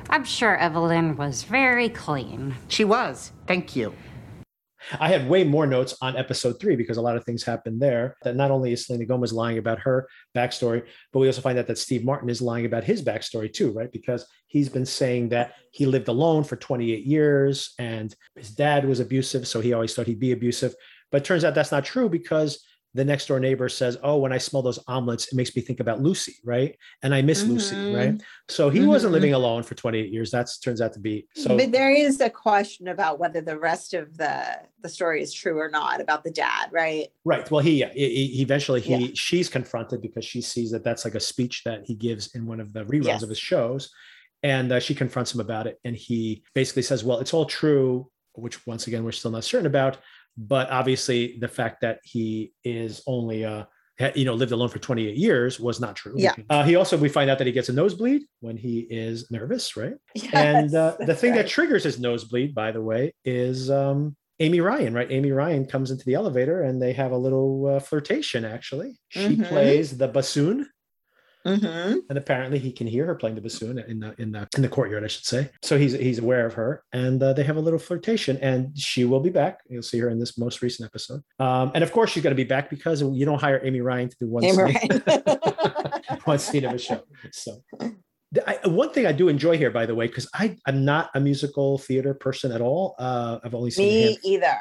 I'm sure Evelyn was very clean. She was. Thank you. I had way more notes on episode three because a lot of things happened there. That not only is Selena Gomez lying about her backstory, but we also find out that Steve Martin is lying about his backstory too, right? Because he's been saying that he lived alone for 28 years and his dad was abusive. So he always thought he'd be abusive. But it turns out that's not true because the next door neighbor says, Oh, when I smell those omelets, it makes me think about Lucy, right? And I miss Lucy, Mhm. right? So he wasn't Mhm. living alone for 28 years. That turns out to be so. but there is a question about whether the rest of the the story is true or not about the dad, right? Right. Well, he, he, he eventually he Yeah. she's confronted because she sees that that's like a speech that he gives in one of the reruns Yes. of his shows, and uh, she confronts him about it, and he basically says, "Well, it's all true," which once again we're still not certain about, but obviously the fact that he is only uh you know lived alone for 28 years was not true. Yeah. Uh, he also we find out that he gets a nosebleed when he is nervous, right? and uh, the thing that's that triggers his nosebleed, by the way, is um, Amy Ryan, right? Amy Ryan comes into the elevator and they have a little uh, flirtation. Actually, she Mhm. plays the bassoon, Mhm. and apparently he can hear her playing the bassoon in the in the in the courtyard, I should say. So he's he's aware of her, and uh, they have a little flirtation. And she will be back. You'll see her in this most recent episode. Um, and of course, she's going to be back because you don't hire Amy Ryan to do one Amy scene, one scene of a show. So. I, one thing I do enjoy here, by the way, because I I'm not a musical theater person at all. Uh, I've only seen Me either.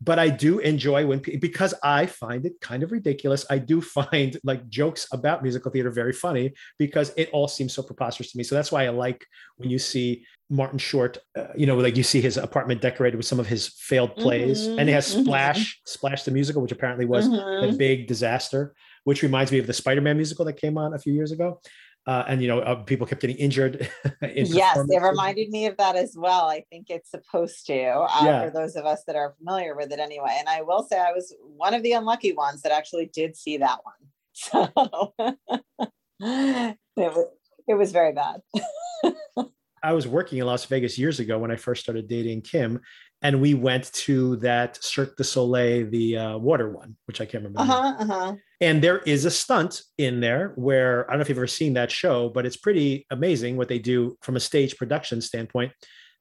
but I do enjoy when because I find it kind of ridiculous. I do find like jokes about musical theater very funny because it all seems so preposterous to me. So that's why I like when you see Martin Short, uh, you know, like you see his apartment decorated with some of his failed plays, and it has Mhm, mhm. Splash, Splash the musical, which apparently was a Mhm. big disaster, which reminds me of the Spider-Man musical that came on a few years ago. Uh, and you know, uh, people kept getting injured. in Yes, it reminded me of that as well. I think it's supposed to, uh, Yeah. for those of us that are familiar with it anyway. And I will say I was one of the unlucky ones that actually did see that one. So it was it was very bad. I was working in Las Vegas years ago when I first started dating Kim, and we went to that Cirque du Soleil, the uh, water one, which I can't remember. Uh-huh, uh-huh. And there is a stunt in there where I don't know if you've ever seen that show, but it's pretty amazing what they do from a stage production standpoint.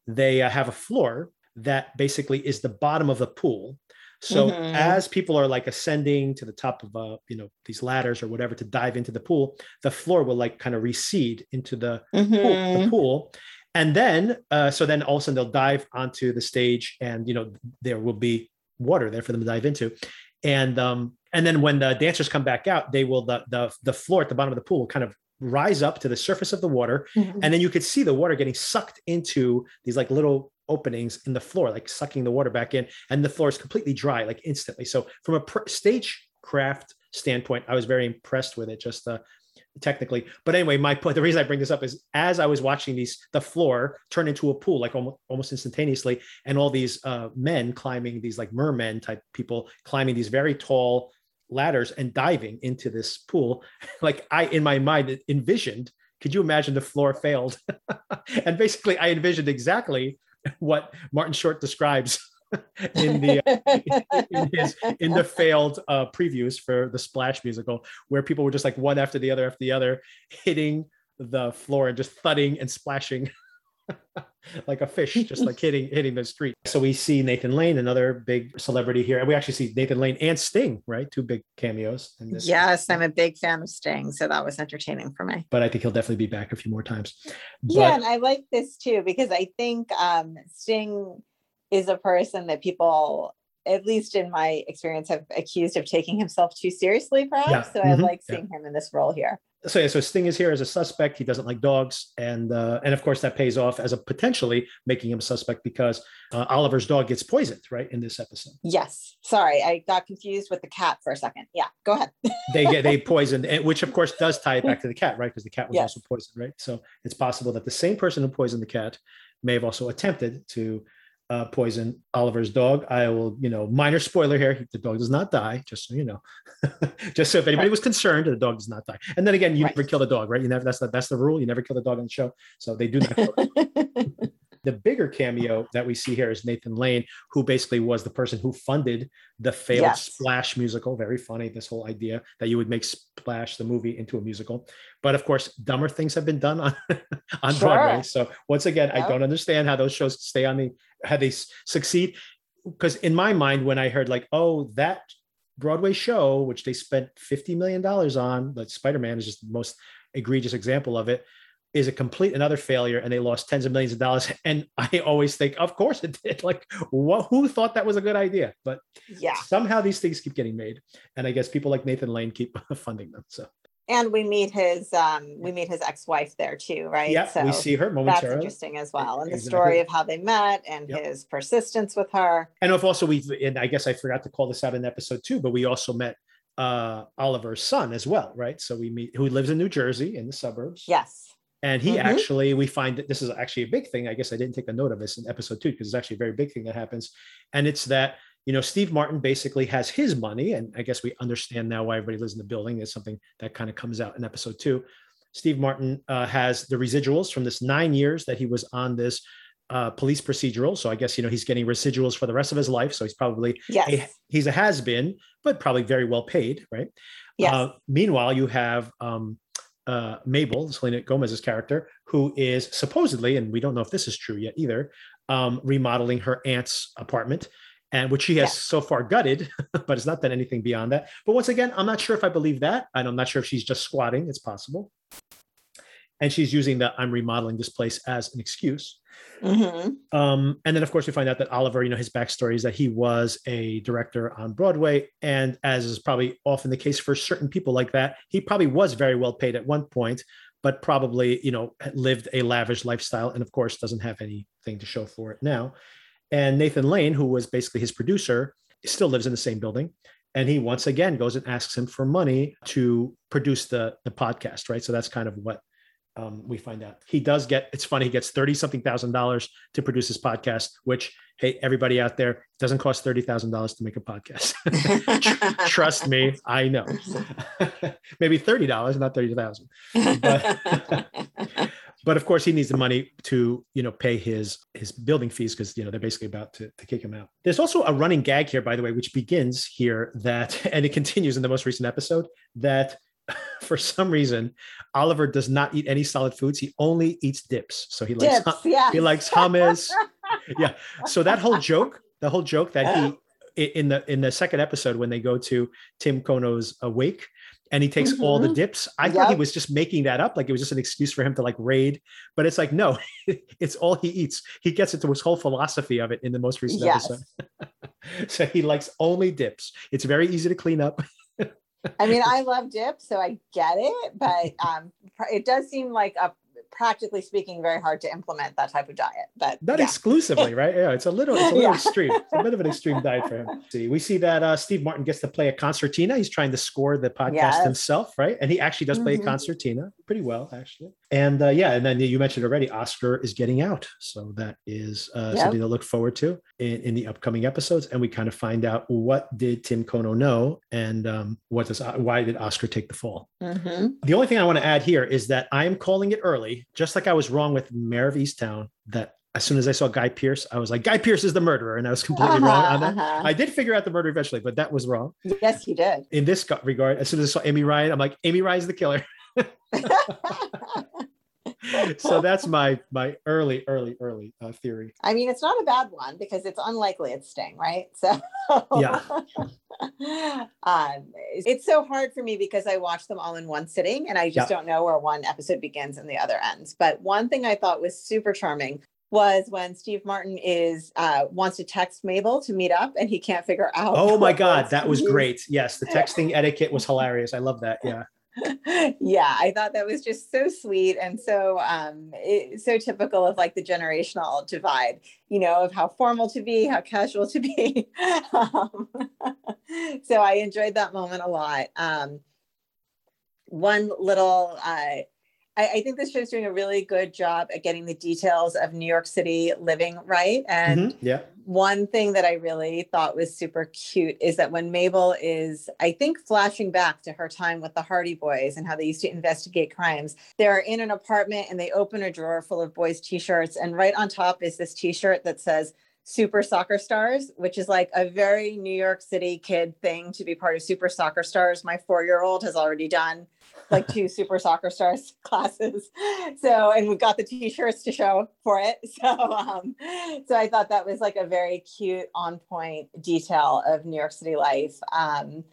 They uh, have a floor that basically is the bottom of the pool. So Mhm. as people are like ascending to the top of uh, you know these ladders or whatever to dive into the pool, the floor will like kind of recede into the pool, the pool. And then, uh, so then all of a sudden they'll dive onto the stage, and you know there will be water there for them to dive into, and um, and then when the dancers come back out, they will the the the floor at the bottom of the pool will kind of rise up to the surface of the water, Mhm. and then you could see the water getting sucked into these like little openings in the floor, like sucking the water back in, and the floor is completely dry, like instantly. So from a pr- stagecraft standpoint, I was very impressed with it, just uh, technically. But anyway, my point, the reason I bring this up is as I was watching these, the floor turn into a pool, like almost, almost instantaneously, and all these uh, men climbing these like mermen type people climbing these very tall ladders and diving into this pool. Like I, in my mind, envisioned. Could you imagine the floor failed? and basically, I envisioned exactly what Martin Short describes in the in his in the failed uh, previews for the Splash musical, where people were just like one after the other after the other, hitting the floor and just thudding and splashing like a fish, just like hitting hitting the street. So we see Nathan Lane, another big celebrity here, and we actually see Nathan Lane and Sting, right? Two big cameos in this. Yes, I'm a big fan of Sting, so that was entertaining for me. But I think he'll definitely be back a few more times. yeah, and I like this too because I think um, Sting is a person that people, at least in my experience, have accused of taking himself too seriously, perhaps. Yeah, So I mhm, like yeah. seeing him in this role here. so yeah, so Sting is here as a suspect. He doesn't like dogs, and uh, and of course that pays off as a potentially making him a suspect because uh, Oliver's dog gets poisoned, right, in this episode. Yes. Sorry, I got confused with the cat for a second. Yeah, go ahead. They get they poisoned, which of course does tie it back to the cat, right? Because the cat was Yes. also poisoned, right? So it's possible that the same person who poisoned the cat may have also attempted to uh, poison Oliver's dog. I will, you know, minor spoiler here: the dog does not die. Just so you know, just so if anybody was concerned, the dog does not die. And then again, you Right. never kill the dog, right? You never. That's the that's the rule. You never kill the dog on the show. So they do not. The bigger cameo that we see here is Nathan Lane, who basically was the person who funded the failed Yes. Splash musical. Very funny, this whole idea that you would make Splash the movie into a musical. But of course, dumber things have been done on on Sure. Broadway. So once again, I don't understand how those shows stay on the how they succeed. Because in my mind, when I heard like, oh, that Broadway show, which they spent fifty million dollars on, but Spider Man is just the most egregious example of it is a complete another failure and they lost tens of millions of dollars and i always think of course it did like what who thought that was a good idea but yeah. somehow these things keep getting made and i guess people like nathan lane keep funding them so And we meet his um we meet his ex-wife there too, right? yeah so we see her momentarily that's interesting as well. And the story of how they met and Yep. his persistence with her. and if also we and i guess i forgot to call this out in episode two but we also met uh oliver's son as well right so we meet who lives in new jersey in the suburbs Yes. And he Mhm. actually, we find that this is actually a big thing. I guess I didn't take a note of this in episode two because it's actually a very big thing that happens. And it's that, you know, Steve Martin basically has his money. And I guess we understand now why everybody lives in the building. It's something that kind of comes out in episode two. Steve Martin uh, has the residuals from this nine years that he was on this uh, police procedural. So I guess, you know, he's getting residuals for the rest of his life. So he's probably, Yes. a, he's a has been, but probably very well paid, right? yes. Uh, meanwhile, you have um, uh, Mabel, Selena Gomez's character, who is supposedly, and we don't know if this is true yet either, um, remodeling her aunt's apartment, and which she has Yeah. so far gutted, but has not done anything beyond that. But once again, I'm not sure if I believe that, and I'm not sure if she's just squatting. It's possible, and she's using the "I'm remodeling this place" as an excuse. Mhm. Um, and then, of course, we find out that Oliver, you know, his backstory is that he was a director on Broadway. And as is probably often the case for certain people like that, he probably was very well paid at one point, but probably, you know, lived a lavish lifestyle and, of course, doesn't have anything to show for it now. And Nathan Lane, who was basically his producer, still lives in the same building. And he once again goes and asks him for money to produce the, the podcast, right? So that's kind of what um, we find out. He does get it's funny he gets 30 something thousand dollars to produce his podcast which hey everybody out there doesn't cost $30000 to make a podcast. Trust me i know. Maybe $30 not 30000 but but of course he needs the money to you know pay his his building fees because you know they're basically about to, to kick him out. There's also a running gag here by the way which begins here that and it continues in the most recent episode that for some reason oliver does not eat any solid foods. He only eats dips. So he likes Dips, yeah. he likes hummus. Yeah. So that whole joke the whole joke that he in the in the second episode when they go to tim kono's uh, wake and he takes all the Mhm. dips i thought he was just making that up. Like it was just an excuse for him to like raid. But it's like no it's all he eats. He gets into his whole philosophy of it in the most recent Yes. episode. So he likes only dips. It's very easy to clean up I mean, I love dip, so I get it, but um, it does seem like a practically speaking very hard to implement that type of diet. But not yeah. exclusively, right? Yeah, it's a little, it's a little Yeah. extreme. It's a bit of an extreme diet for him. See, we see that uh, Steve Martin gets to play a concertina. He's trying to score the podcast Yes. himself, right? And he actually does play Mhm. a concertina pretty well, actually. And uh, yeah, and then you mentioned already, Oscar is getting out, so that is uh, Yep. something to look forward to in, in the upcoming episodes. And we kind of find out what did Tim Kono know, and um, what does why did Oscar take the fall? Mhm. The only thing I want to add here is that I am calling it early, just like I was wrong with Mare of Easttown. That as soon as I saw Guy Pearce, I was like, Guy Pearce is the murderer, and I was completely wrong on that. Uh-huh, uh-huh. I did figure out the murder eventually, but that was wrong. yes, you did. In this regard, as soon as I saw Amy Ryan, I'm like, Amy Ryan's the killer. So that's my my early, early, early uh, theory. I mean, it's not a bad one because it's unlikely it's Sting, right? So Yeah. um, it's so hard for me because I watch them all in one sitting and I just Yeah. don't know where one episode begins and the other ends. But one thing I thought was super charming was when Steve Martin is uh, wants to text Mabel to meet up and he can't figure out. Oh my God, that was great. Yes, the texting etiquette was hilarious. I love that. Yeah. yeah i thought that was just so sweet and so um it, so typical of like the generational divide you know of how formal to be how casual to be. Um, so i enjoyed that moment a lot. Um one little uh I, I think this show's doing a really good job at getting the details of New York City living right. And Mhm, Yeah. one thing that I really thought was super cute is that when Mabel is, I think, flashing back to her time with the Hardy Boys and how they used to investigate crimes, they're in an apartment and they open a drawer full of boys' t shirts. And right on top is this t shirt that says, Super Soccer Stars, which is like a very New York City kid thing to be part of Super Soccer Stars. My four year old has already done like two Super Soccer Stars classes. So, and we've got the t-shirts to show for it. So, um, so I thought that was like a very cute, on point detail of New York City life. Um,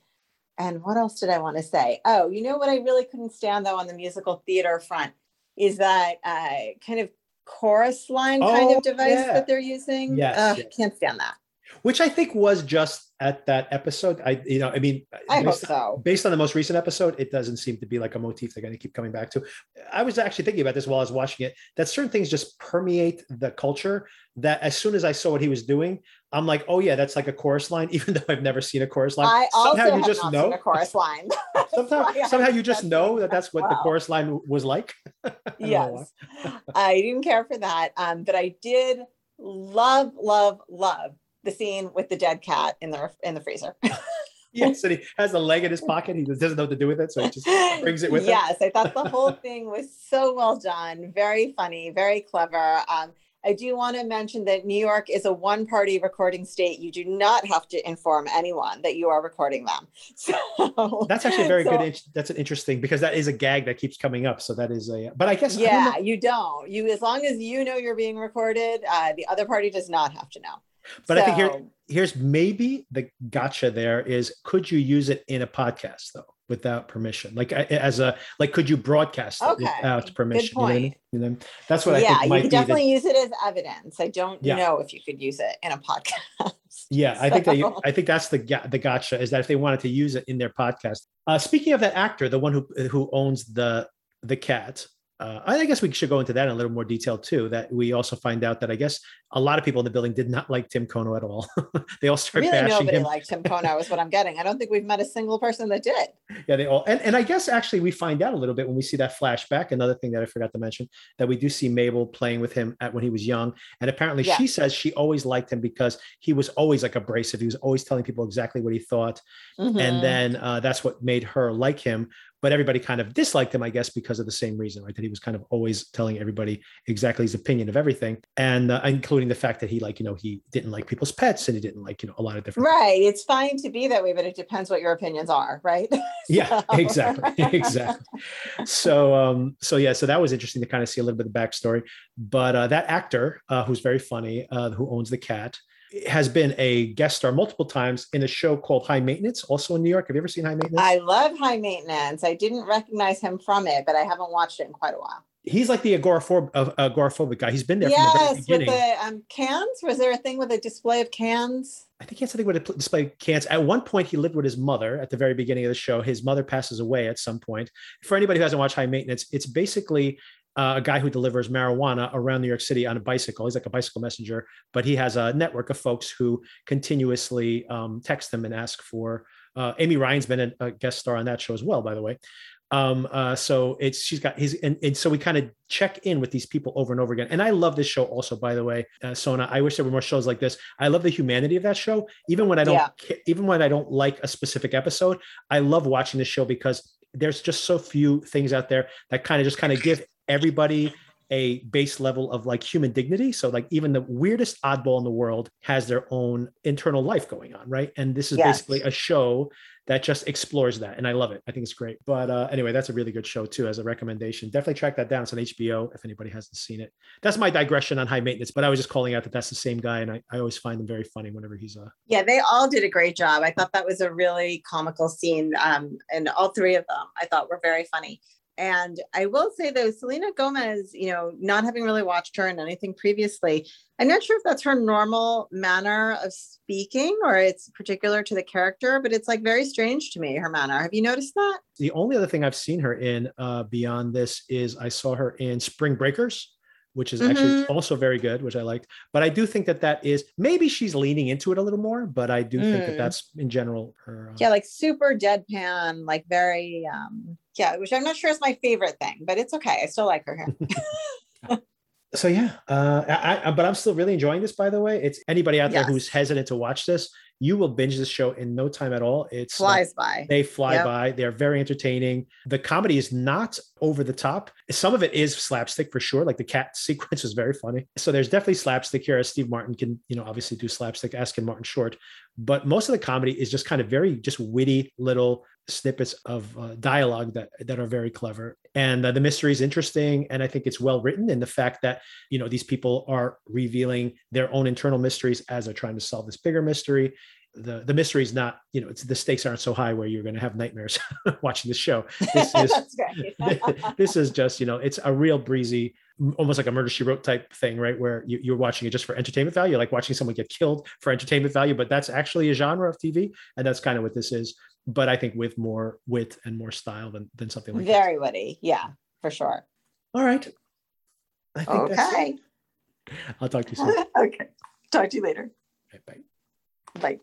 and what else did I want to say? Oh, you know what I really couldn't stand though on the musical theater front is that uh, kind of chorus line kind Oh, of device yeah. that they're using. Yes, Ugh, yes. can't stand that. Which I think was just at that episode. I, you know, I mean, I hope based- so. based on the most recent episode, it doesn't seem to be like a motif they're going to keep coming back to. I was actually thinking about this while I was watching it that certain things just permeate the culture. That as soon as I saw what he was doing, I'm like, oh yeah, that's like a chorus line, even though I've never seen a chorus line. I also somehow you have just know. seen a chorus line. somehow, somehow you just know that that that's what the chorus line was like. Yes i didn't care for that um but i did love love love the scene with the dead cat in the in the freezer Yes, and he has the leg in his pocket. He doesn't know what to do with it, so he just brings it with him. yes i thought the whole thing was so well done very funny very clever um I do want to mention that New York is a one party recording state. You do not have to inform anyone that you are recording them. So That's actually a very so- good. int- That's an interesting because that is a gag that keeps coming up. So that is a. But I guess I don't. Yeah, you don't. You as long as you know you're being recorded, uh, the other party does not have to know. But I think here, here's maybe the gotcha. There is, could you use it in a podcast though, without permission? Like as a like, could you broadcast it Okay, without good permission? You know, I point. You know, that's what I yeah, think you definitely The, use it as evidence. I don't Yeah. know if you could use it in a podcast. yeah, I think that I think that's the the gotcha is that if they wanted to use it in their podcast. Uh, speaking of that actor, the one who who owns the the cat. Uh, I guess we should go into that in a little more detail too. That we also find out that I guess a lot of people in the building did not like Tim Kono at all. they all started really, bashing nobody him. liked Tim Kono is what I'm getting. I don't think we've met a single person that did. Yeah, they all and, and I guess actually we find out a little bit when we see that flashback. Another thing that I forgot to mention that we do see Mabel playing with him at when he was young, and apparently Yeah. she says she always liked him because he was always like abrasive. He was always telling people exactly what he thought, Mhm. and then uh, that's what made her like him. But everybody kind of disliked him, I guess, because of the same reason, right? That he was kind of always telling everybody exactly his opinion of everything, and uh, including the fact that he like you know he didn't like people's pets and he didn't like you know a lot of different Right. It's fine to be that way, but it depends what your opinions are, right? yeah So- exactly exactly so um so yeah so that was interesting to kind of see a little bit of backstory but uh, that actor uh, who's very funny uh, who owns the cat has been a guest star multiple times in a show called high maintenance also in new york have you ever seen high maintenance I love high maintenance. I didn't recognize him from it, but I haven't watched it in quite a while. he's like the agoraphobic, uh, agoraphobic guy he's been there from the Yes, with the um, cans. Was there a thing with a display of cans? I think he had something with a pl- display cans. At one point, he lived with his mother at the very beginning of the show. His mother passes away at some point. For anybody who hasn't watched High Maintenance, it's basically uh, a guy who delivers marijuana around New York City on a bicycle. He's like a bicycle messenger, but he has a network of folks who continuously um, text him and ask for. Uh, Amy Ryan's been a, guest star on that show as well, by the way. Um, uh, so it's she's got he's and, and so we kind of check in with these people over and over again. And I love this show also, by the way, uh, Sona. I wish there were more shows like this. I love the humanity of that show, even when I don't Yeah. even when I don't like a specific episode. I love watching this show because there's just so few things out there that kind of just kind of give everybody a base level of like human dignity. So like even the weirdest oddball in the world has their own internal life going on, right? And this is Yes. basically a show that just explores that and i love it i think it's great but uh, anyway that's a really good show too as a recommendation definitely track that down it's on hbo if anybody hasn't seen it that's my digression on high maintenance but i was just calling out that that's the same guy and i, I always find him very funny whenever he's uh Yeah, they all did a great job. I thought that was a really comical scene. Um, and all three of them I thought were very funny. And I will say though, Selena Gomez, you know, not having really watched her in anything previously, I'm not sure if that's her normal manner of speaking or it's particular to the character, but it's like very strange to me, her manner. Have you noticed that? the only other thing i've seen her in uh beyond this is i saw her in spring breakers which is actually also very good which i liked but i do think that that is maybe she's leaning into it a little more but i do think that Mm. that's in general her uh, Yeah, like super deadpan, like very, um, yeah, which I'm not sure is my favorite thing, but it's okay. I still like her here. so yeah uh I, I but i'm still really enjoying this by the way it's anybody out there Yes. who's hesitant to watch this you will binge this show in no time at all. It's like, Flies by. they fly Yep. by. They're very entertaining. The comedy is not over the top. Some of it is slapstick for sure. Like the cat sequence was very funny. So there's definitely slapstick here as steve martin can you know obviously do slapstick asking martin short. But most of the comedy is just kind of very just witty little snippets of uh, dialogue that that are very clever and uh, the mystery is interesting and i think it's well written in the fact that you know these people are revealing their own internal mysteries as they're trying to solve this bigger mystery. The the mystery is not you know it's the stakes aren't so high where you're going to have nightmares watching the show. This is this is just you know it's a real breezy almost like a murder she wrote type thing right where you, you're watching it just for entertainment value like watching someone get killed for entertainment value but that's actually a genre of tv and that's kind of what this is but i think with more wit and more style than, than something like that Very witty. Yeah, for sure. all right i think. Okay. i'll talk to you soon okay. Talk to you later. Okay, bye Bye.